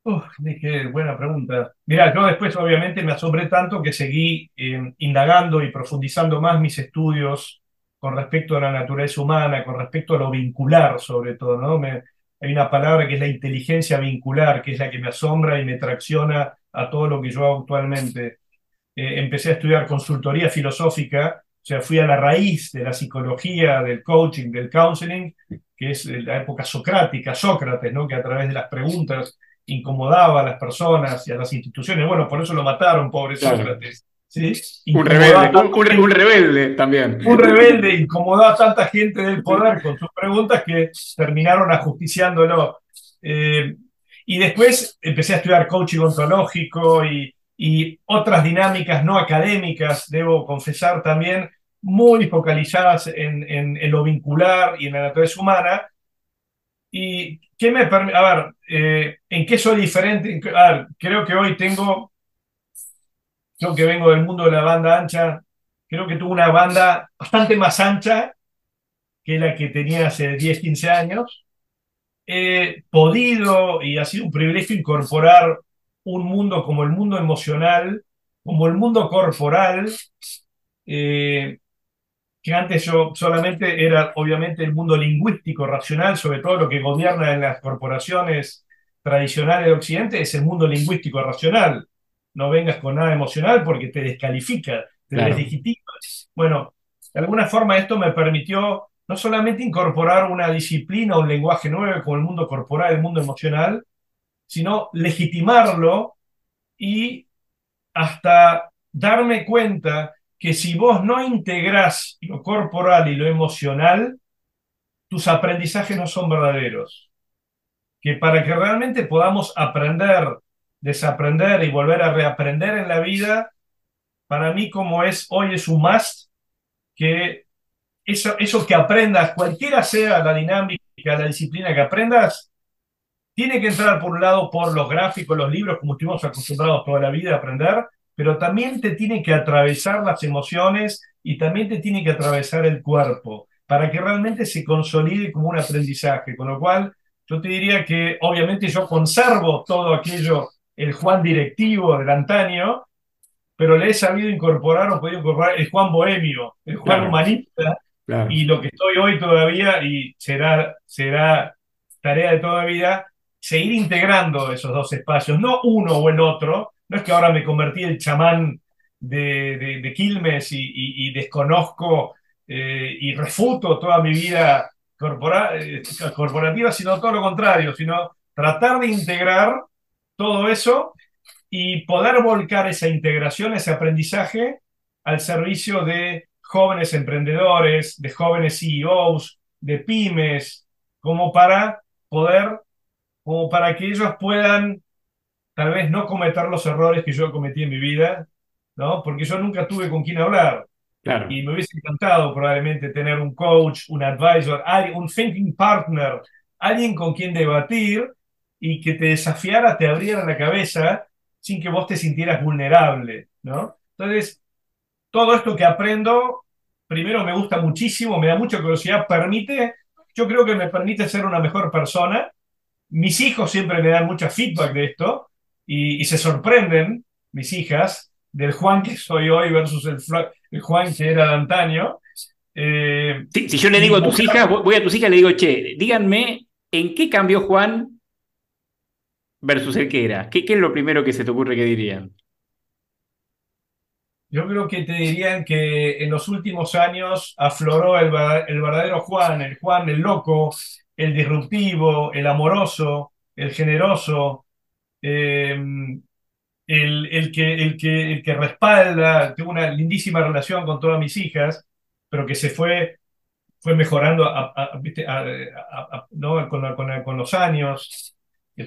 Uf, qué buena pregunta. Mira, yo después obviamente me asombré tanto que seguí eh, indagando y profundizando más mis estudios con respecto a la naturaleza humana, con respecto a lo vincular sobre todo, ¿no? Me, hay una palabra que es la inteligencia vincular, que es la que me asombra y me tracciona a todo lo que yo hago actualmente. Eh, empecé a estudiar consultoría filosófica, o sea, fui a la raíz de la psicología, del coaching, del counseling, que es la época socrática, Sócrates, ¿no? que a través de las preguntas incomodaba a las personas y a las instituciones. Bueno, por eso lo mataron, pobre Sócrates. Un rebelde, un, rebelde también. Un rebelde incomodó a tanta gente del poder con sus preguntas que terminaron ajusticiándolo. Eh, y después empecé a estudiar coaching ontológico y, y otras dinámicas no académicas, debo confesar también, muy focalizadas en, en, lo vincular y en la naturaleza humana. ¿Y qué me A ver, eh, ¿en qué soy diferente? A ver, creo que hoy tengo yo que vengo del mundo de la banda ancha, creo que tuve una banda bastante más ancha que la que tenía hace 10, 15 años. He podido, y ha sido un privilegio, incorporar un mundo como el mundo emocional, como el mundo corporal, eh, que antes yo solamente era obviamente el mundo lingüístico, racional, sobre todo lo que gobierna en las corporaciones tradicionales de Occidente, es el mundo lingüístico racional. No vengas con nada emocional porque te descalifica, te deslegitima. Bueno, de alguna forma esto me permitió no solamente incorporar una disciplina, un lenguaje nuevo como el mundo corporal, el mundo emocional, sino legitimarlo y hasta darme cuenta que si vos no integrás lo corporal y lo emocional, tus aprendizajes no son verdaderos. Que para que realmente podamos aprender, desaprender y volver a reaprender en la vida, para mí como es hoy es un must, que eso, eso que aprendas, cualquiera sea la dinámica, la disciplina que aprendas, tiene que entrar por un lado por los gráficos, los libros, como estuvimos acostumbrados toda la vida a aprender, pero también te tiene que atravesar las emociones y también te tiene que atravesar el cuerpo para que realmente se consolide como un aprendizaje. Con lo cual, yo te diría que obviamente yo conservo todo aquello, el Juan directivo del antaño, pero le he sabido incorporar o podido incorporar el Juan bohemio, el Juan humanista, y lo que estoy hoy todavía, y será, será tarea de toda vida, seguir integrando esos dos espacios, no uno o el otro, no es que ahora me convertí en chamán de, Quilmes y, desconozco eh, y refuto toda mi vida eh, corporativa, sino todo lo contrario, sino tratar de integrar todo eso y poder volcar esa integración, ese aprendizaje al servicio de jóvenes emprendedores, de jóvenes CEOs, de pymes, como para poder, como para que ellos puedan tal vez no cometer los errores que yo cometí en mi vida, ¿no? Porque yo nunca tuve con quién hablar. Claro. Y me hubiese encantado probablemente tener un coach, un advisor, un thinking partner, alguien con quien debatir y que te desafiara, te abriera la cabeza sin que vos te sintieras vulnerable, ¿no? Entonces, todo esto que aprendo, primero me gusta muchísimo, me da mucha curiosidad, permite, yo creo que me permite ser una mejor persona. Mis hijos siempre me dan mucha feedback de esto, y, se sorprenden mis hijas del Juan que soy hoy versus el, Juan que era de antaño. Eh, si yo le digo a tus hijas, voy a tus hijas y le digo, che, díganme en qué cambió Juan versus el que era. ¿Qué, es lo primero que se te ocurre que dirían? Yo creo que te dirían que en los últimos años afloró el, el, verdadero Juan, el Juan el loco, el disruptivo, el amoroso, el generoso, Em, el, el, que, el, que, el que respalda, tengo una lindísima relación con todas mis hijas, pero que se fue, fue mejorando ¿no? con, con, con, los años,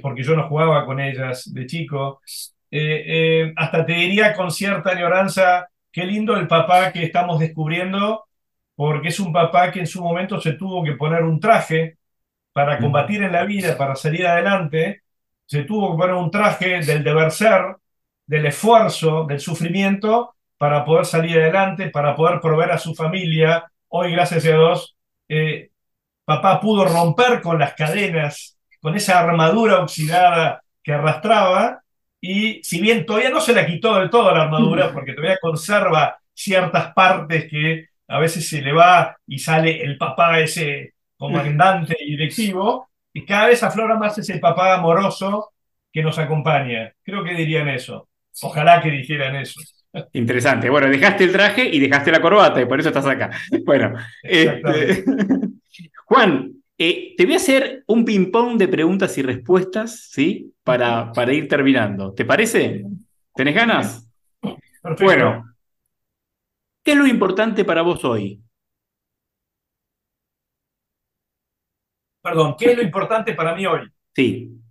porque yo no jugaba con ellas de chico. Eh, eh, hasta te diría con cierta añoranza, qué lindo el papá que estamos descubriendo, porque es un papá que en su momento se tuvo que poner un traje para combatir en la vida, para salir adelante, se tuvo que poner un traje del deber ser, del esfuerzo, del sufrimiento, para poder salir adelante, para poder proveer a su familia. Hoy, gracias a Dios, eh, papá pudo romper con las cadenas, con esa armadura oxidada que arrastraba, y si bien todavía no se la quitó del todo la armadura, porque todavía conserva ciertas partes que a veces se le va y sale el papá ese comandante y directivo, y cada vez aflora más ese papá amoroso que nos acompaña. Creo que dirían eso. Ojalá que dijeran eso. Interesante. Bueno, dejaste el traje y dejaste la corbata y por eso estás acá. Bueno, este... Juan, eh, te voy a hacer un ping-pong de preguntas y respuestas, ¿sí? Para, para ir terminando. ¿Te parece? ¿Tenés ganas? Perfecto. Bueno, ¿qué es lo importante para vos hoy? Perdón, ¿qué es lo importante para mí hoy? Sí.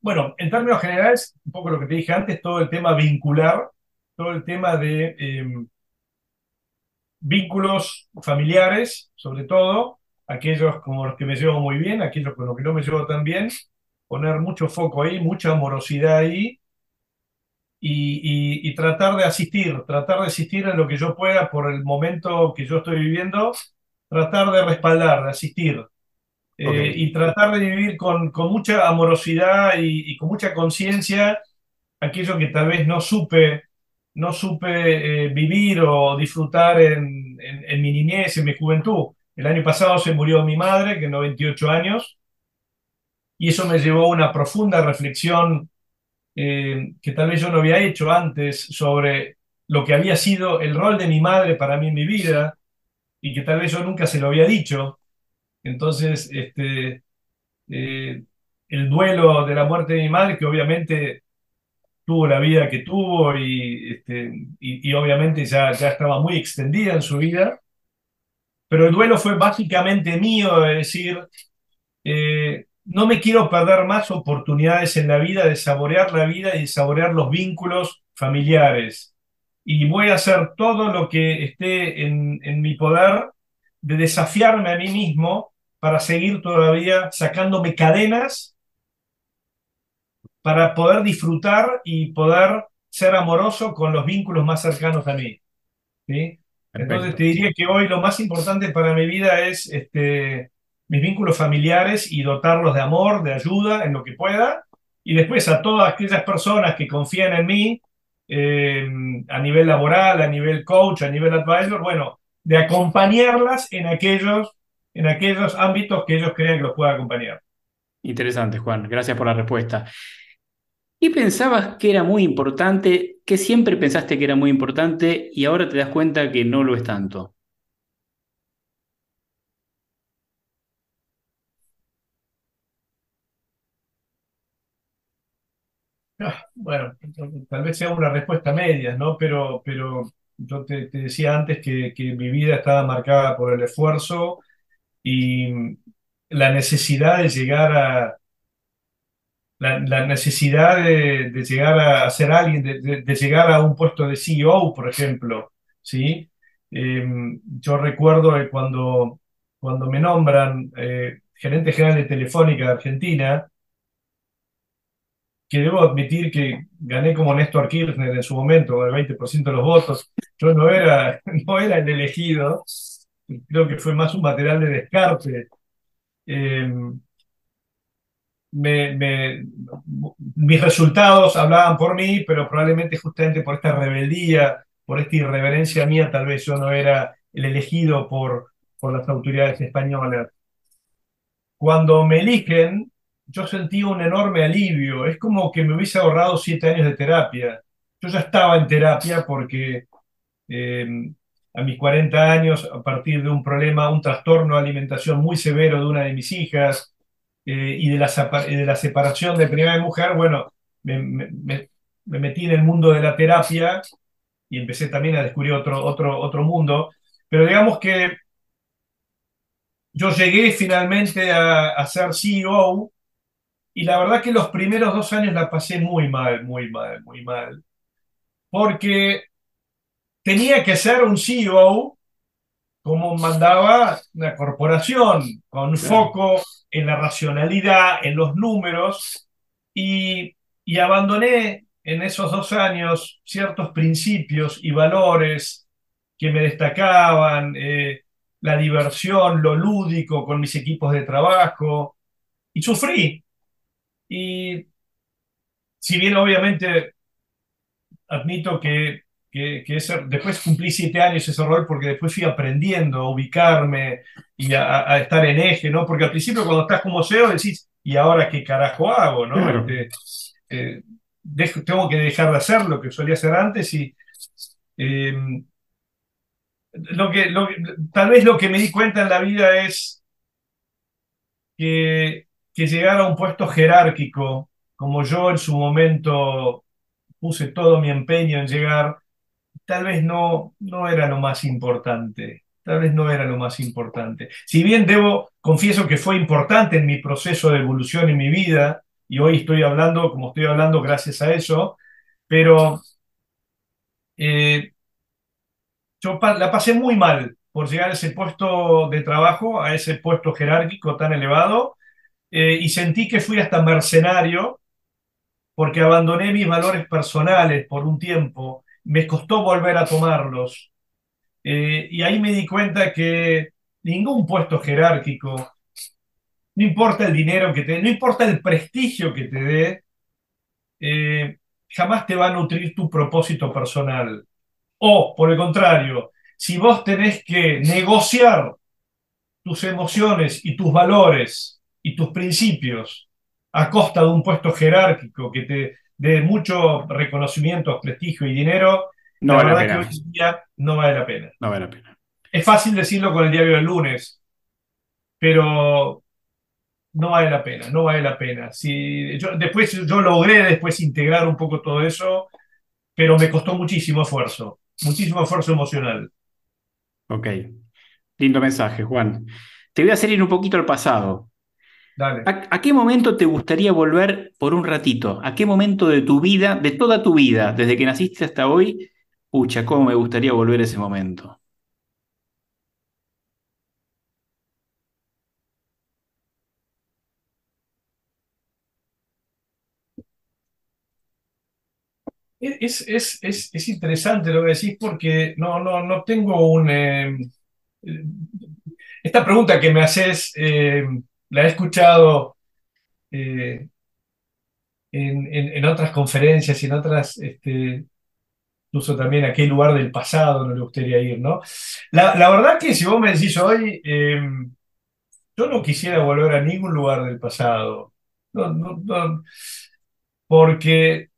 Bueno, en términos generales, un poco lo que te dije antes, todo el tema vincular, todo el tema de em, vínculos familiares, sobre todo, aquellos con los que me llevo muy bien, aquellos con los que no me llevo tan bien, poner mucho foco ahí, mucha amorosidad ahí, y, tratar de asistir, tratar de asistir en lo que yo pueda por el momento que yo estoy viviendo, tratar de respaldar, de asistir. Eh, y tratar de vivir con, con mucha amorosidad y, con mucha conciencia aquello que tal vez no supe, no supe eh, vivir o disfrutar en, en, mi niñez, en mi juventud. El año pasado se murió mi madre, que 98 años, y eso me llevó a una profunda reflexión eh, que tal vez yo no había hecho antes sobre lo que había sido el rol de mi madre para mí en mi vida y que tal vez yo nunca se lo había dicho. Entonces, este, eh, el duelo de la muerte de mi madre, que obviamente tuvo la vida que tuvo y, este, y, obviamente ya, ya estaba muy extendida en su vida, pero el duelo fue básicamente mío, decir, eh, no me quiero perder más oportunidades en la vida de saborear la vida y de saborear los vínculos familiares. Y voy a hacer todo lo que esté en, en mi poder de desafiarme a mí mismo para seguir todavía sacándome cadenas para poder disfrutar y poder ser amoroso con los vínculos más cercanos a mí. ¿sí? Entonces te diría que hoy lo más importante para mi vida es este, mis vínculos familiares y dotarlos de amor, de ayuda en lo que pueda. Y después a todas aquellas personas que confían en mí eh, a nivel laboral, a nivel coach, a nivel advisor, bueno, de acompañarlas en aquellos, en aquellos ámbitos que ellos crean que los pueda acompañar. Interesante, Juan. Gracias por la respuesta. ¿Y pensabas que era muy importante, que siempre pensaste que era muy importante y ahora te das cuenta que no lo es tanto? Ah, bueno, tal vez sea una respuesta media, ¿no? Pero, pero yo te, decía antes que, mi vida estaba marcada por el esfuerzo y la necesidad de llegar a, la, necesidad de, llegar a ser alguien, de, llegar a un puesto de CEO, por ejemplo, ¿sí? Em, yo recuerdo cuando, cuando me nombran eh, gerente general de Telefónica de Argentina, que debo admitir que gané como Néstor Kirchner en su momento, el 20% de los votos. Yo no era, no era el elegido, creo que fue más un material de descarte. Em, mis resultados hablaban por mí, pero probablemente justamente por esta rebeldía, por esta irreverencia mía, tal vez yo no era el elegido por, por las autoridades españolas. Cuando me eligen, yo sentí un enorme alivio. Es como que me hubiese ahorrado siete años de terapia. Yo ya estaba en terapia porque eh, a mis 40 años, a partir de un problema, un trastorno de alimentación muy severo de una de mis hijas eh, y de la, de la separación de primera mujer, bueno, me, me, metí en el mundo de la terapia y empecé también a descubrir otro, otro, otro mundo. Pero digamos que yo llegué finalmente a, a ser CEO y la verdad que los primeros dos años la pasé muy mal, muy mal, muy mal. Porque tenía que ser un CEO como mandaba una corporación, con foco en la racionalidad, en los números, y, abandoné en esos dos años ciertos principios y valores que me destacaban, eh, la diversión, lo lúdico con mis equipos de trabajo, y sufrí, y si bien obviamente admito que, que, después cumplí siete años ese rol porque después fui aprendiendo a ubicarme y a, estar en eje, ¿no? Porque al principio cuando estás como CEO decís, ¿y ahora qué carajo hago, no? Este, eh, tengo que dejar de hacer lo que solía hacer antes y... Em, lo que, lo tal vez lo que me di cuenta en la vida es que que llegar a un puesto jerárquico, como yo en su momento puse todo mi empeño en llegar, tal vez no, no era lo más importante. Tal vez no era lo más importante. Si bien debo, confieso que fue importante en mi proceso de evolución en mi vida, y hoy estoy hablando como estoy hablando gracias a eso, pero eh, yo la pasé muy mal por llegar a ese puesto de trabajo, a ese puesto jerárquico tan elevado, eh, y sentí que fui hasta mercenario porque abandoné mis valores personales por un tiempo, me costó volver a tomarlos. Eh, y ahí me di cuenta que ningún puesto jerárquico, no importa el dinero que te dé, no importa el prestigio que te dé, eh, jamás te va a nutrir tu propósito personal. O, por el contrario, si vos tenés que negociar tus emociones y tus valores y tus principios a costa de un puesto jerárquico que te dé mucho reconocimiento, prestigio y dinero, no la vale la verdad pena. que hoy en día no vale la pena. No vale la pena. Es fácil decirlo con el diario del lunes, pero no vale la pena, no vale la pena. Si, yo, después yo logré después integrar un poco todo eso, pero me costó muchísimo esfuerzo, muchísimo esfuerzo emocional. Ok. Lindo mensaje, Juan. Te voy a hacer ir un poquito al pasado. Dale. ¿A, a qué momento te gustaría volver por un ratito? ¿A qué momento de tu vida, de toda tu vida, desde que naciste hasta hoy? Pucha, cómo me gustaría volver a ese momento. Es, es, es, es interesante lo que decís porque no, no, no tengo un... eh, esta pregunta que me haces eh, la he escuchado eh, en, en- otras conferencias y en otras, este, incluso también a qué lugar del pasado no le gustaría ir, ¿no? La, la verdad que si vos me decís hoy, eh, yo no quisiera volver a ningún lugar del pasado, No, no, no, porque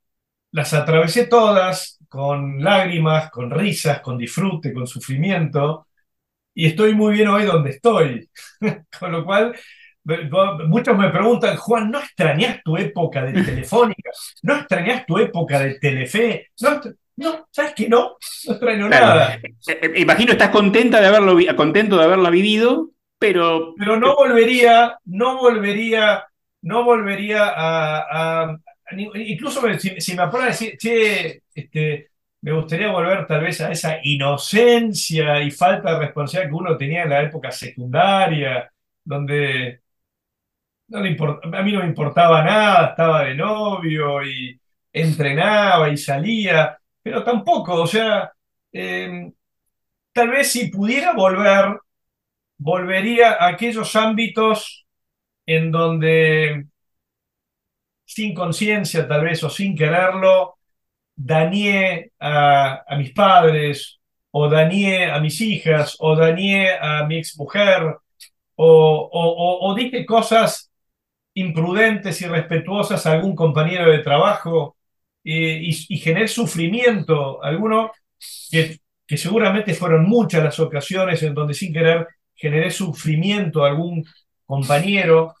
las atravesé todas con lágrimas, con risas, con disfrute, con sufrimiento, y estoy muy bien hoy donde estoy. Con lo cual, muchos me preguntan, Juan, ¿no extrañas tu época de Telefónica? ¿No extrañas tu época de Telefe? No, no, ¿sabes qué? No, no extraño Claro. nada. Eh, eh, Imagino estás contenta de haberlo, contento de haberla vivido, pero Pero no volvería, no volvería, no volvería a, incluso si, si me apuras a decir, che, este, me gustaría volver tal vez a esa inocencia y falta de responsabilidad que uno tenía en la época secundaria, donde no le a mí no me importaba nada, estaba de novio y entrenaba y salía, pero tampoco, o sea, eh, tal vez si pudiera volver, volvería a aquellos ámbitos en donde sin conciencia tal vez o sin quererlo, dañé a, mis padres o dañé a mis hijas o dañé a mi exmujer o, o, o dije cosas imprudentes, irrespetuosas a algún compañero de trabajo eh, y, generé sufrimiento, alguno que, seguramente fueron muchas las ocasiones en donde sin querer generé sufrimiento a algún compañero,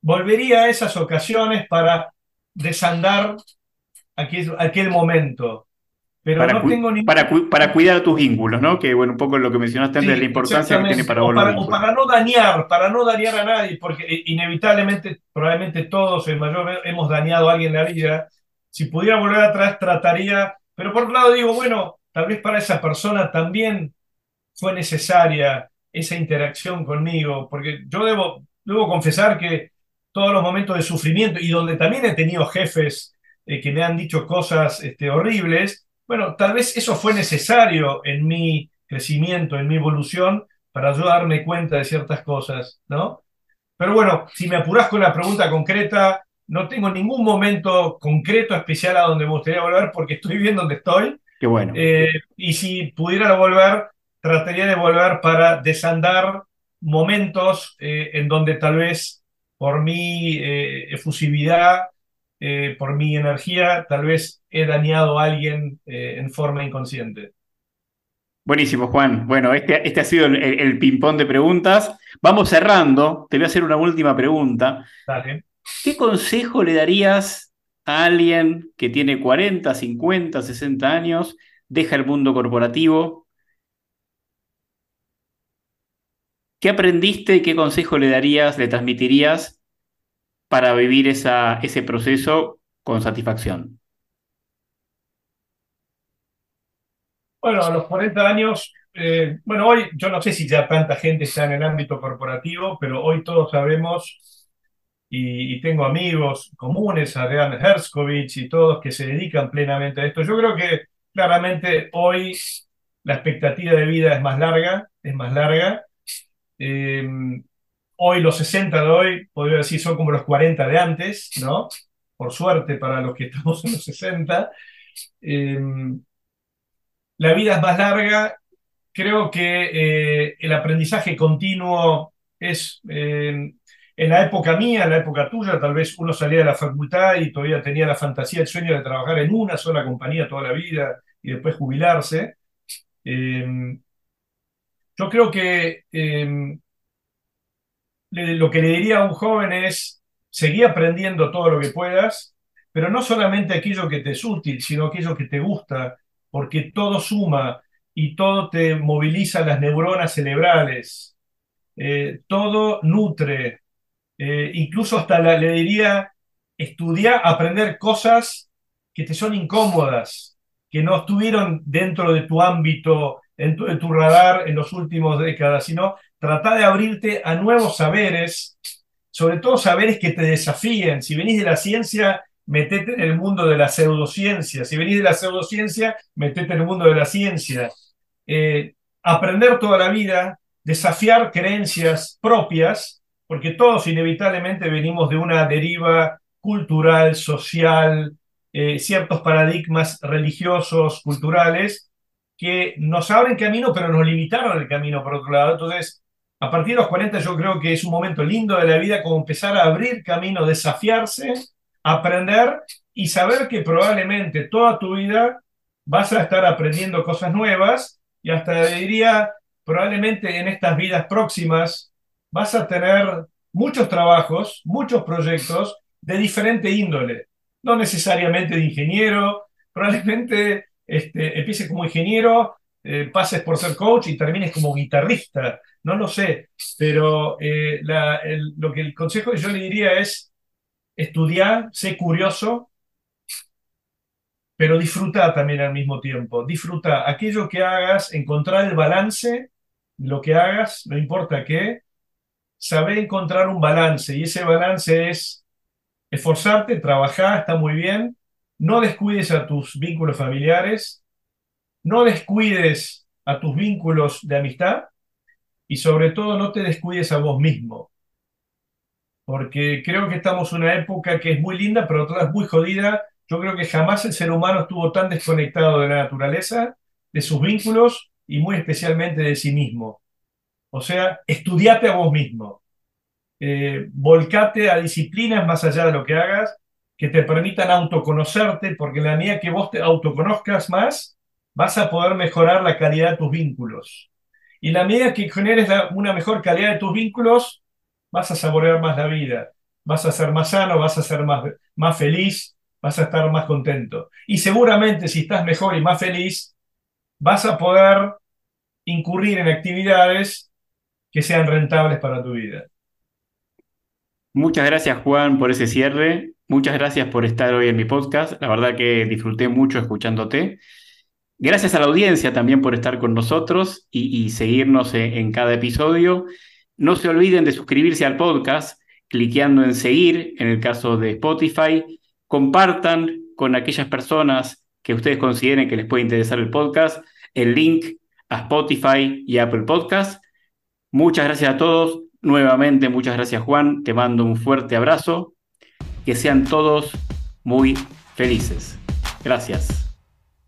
volvería a esas ocasiones para desandar aquel momento. Pero para, no cu- tengo ningún para, cu- para cuidar tus vínculos, ¿no? Que bueno, un poco lo que mencionaste antes de la Sí, importancia que tiene para o, volver para, o para no dañar, para no dañar a nadie, porque eh, inevitablemente, probablemente todos en mayor hemos dañado a alguien en la vida. Si pudiera volver atrás, trataría, pero por otro lado digo, bueno, tal vez para esa persona también fue necesaria esa interacción conmigo, porque yo debo, debo confesar que todos los momentos de sufrimiento y donde también he tenido jefes eh, que me han dicho cosas este, horribles, bueno, tal vez eso fue necesario en mi crecimiento, en mi evolución, para yo darme cuenta de ciertas cosas, ¿no? Pero bueno, si me apurás con la pregunta concreta, no tengo ningún momento concreto especial a donde me gustaría volver porque estoy bien donde estoy. Qué bueno. Eh, y si pudiera volver, trataría de volver para desandar momentos eh, en donde tal vez por mi eh, efusividad, eh, por mi energía, tal vez he dañado a alguien eh, en forma inconsciente. Buenísimo, Juan. Bueno, este, este ha sido el, el- ping-pong de preguntas. Vamos cerrando. Te voy a hacer una última pregunta. Dale. ¿Qué consejo le darías a alguien que tiene 40, 50, 60 años, deja el mundo corporativo? ¿Qué aprendiste y qué consejo le darías, le transmitirías para vivir ese proceso con satisfacción? Bueno, a los 40 años, eh, bueno, hoy yo no sé si ya tanta gente está en el ámbito corporativo, pero hoy todos sabemos y, tengo amigos comunes, Adrián Herskovich y todos que se dedican plenamente a esto. Yo creo que claramente hoy la expectativa de vida es más larga, es más larga. Eh, hoy los 60 de hoy, podría decir, son como los 40 de antes, ¿no? Por suerte para los que estamos en los 60. Eh, la vida es más larga. Creo que eh, el aprendizaje continuo es en la época mía, en la época tuya, tal vez uno salía de la facultad y todavía tenía la fantasía, el sueño de trabajar en una sola compañía toda la vida y después jubilarse. Em, yo creo que em, lo que le diría a un joven es, seguir aprendiendo todo lo que puedas, pero no solamente aquello que te es útil, sino aquello que te gusta, porque todo suma y todo te moviliza las neuronas cerebrales, eh, todo nutre, eh, incluso hasta le diría estudiar, aprender cosas que te son incómodas, que no estuvieron dentro de tu ámbito, en tu, tu radar en los últimos décadas, sino tratar de abrirte a nuevos saberes, sobre todo saberes que te desafíen. Si venís de la ciencia, metete en el mundo de la pseudociencia. Si venís de la pseudociencia, metete en el mundo de la ciencia. Eh, aprender toda la vida, desafiar creencias propias porque todos inevitablemente venimos de una deriva cultural, social, eh, ciertos paradigmas religiosos, culturales, que nos abren camino, pero nos limitaron el camino por otro lado. Entonces, a partir de los 40 yo creo que es un momento lindo de la vida como empezar a abrir camino, desafiarse, aprender y saber que probablemente toda tu vida vas a estar aprendiendo cosas nuevas y hasta diría, probablemente en estas vidas próximas vas a tener muchos trabajos, muchos proyectos de diferente índole, no necesariamente de ingeniero, probablemente este, empieces como ingeniero, eh, pases por ser coach y termines como guitarrista, no lo sé, pero eh, lo que el consejo que yo le diría es estudiar, sé curioso, pero disfruta también al mismo tiempo. Disfruta aquello que hagas, encontrar el balance, lo que hagas, no importa qué, saber encontrar un balance y ese balance es esforzarte, trabajar, está muy bien, no descuides a tus vínculos familiares, no descuides a tus vínculos de amistad y sobre todo no te descuides a vos mismo. Porque creo que estamos en una época que es muy linda, pero otra es muy jodida. Yo creo que jamás el ser humano estuvo tan desconectado de la naturaleza, de sus vínculos y muy especialmente de sí mismo. O sea, estudiate a vos mismo. Eh, volcate a disciplinas más allá de lo que hagas que te permitan autoconocerte, porque la medida que vos te autoconozcas más, vas a poder mejorar la calidad de tus vínculos. Y la medida que generes una mejor calidad de tus vínculos, vas a saborear más la vida, vas a ser más sano, vas a ser más, más feliz, vas a estar más contento. Y seguramente si estás mejor y más feliz, vas a poder incurrir en actividades que sean rentables para tu vida. Muchas gracias Juan por ese cierre. Muchas gracias por estar hoy en mi podcast. La verdad que disfruté mucho escuchándote. Gracias a la audiencia también por estar con nosotros y, seguirnos en, en, cada episodio. No se olviden de suscribirse al podcast cliqueando en seguir en el caso de Spotify. Compartan con aquellas personas que ustedes consideren que les puede interesar el podcast el link a Spotify y Apple Podcast. Muchas gracias a todos. Nuevamente, muchas gracias Juan. Te mando un fuerte abrazo. Que sean todos muy felices. Gracias.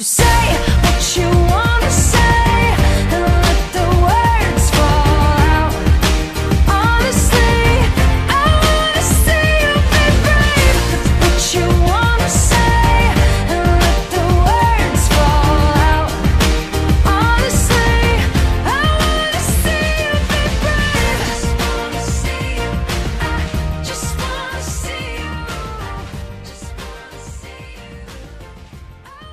You said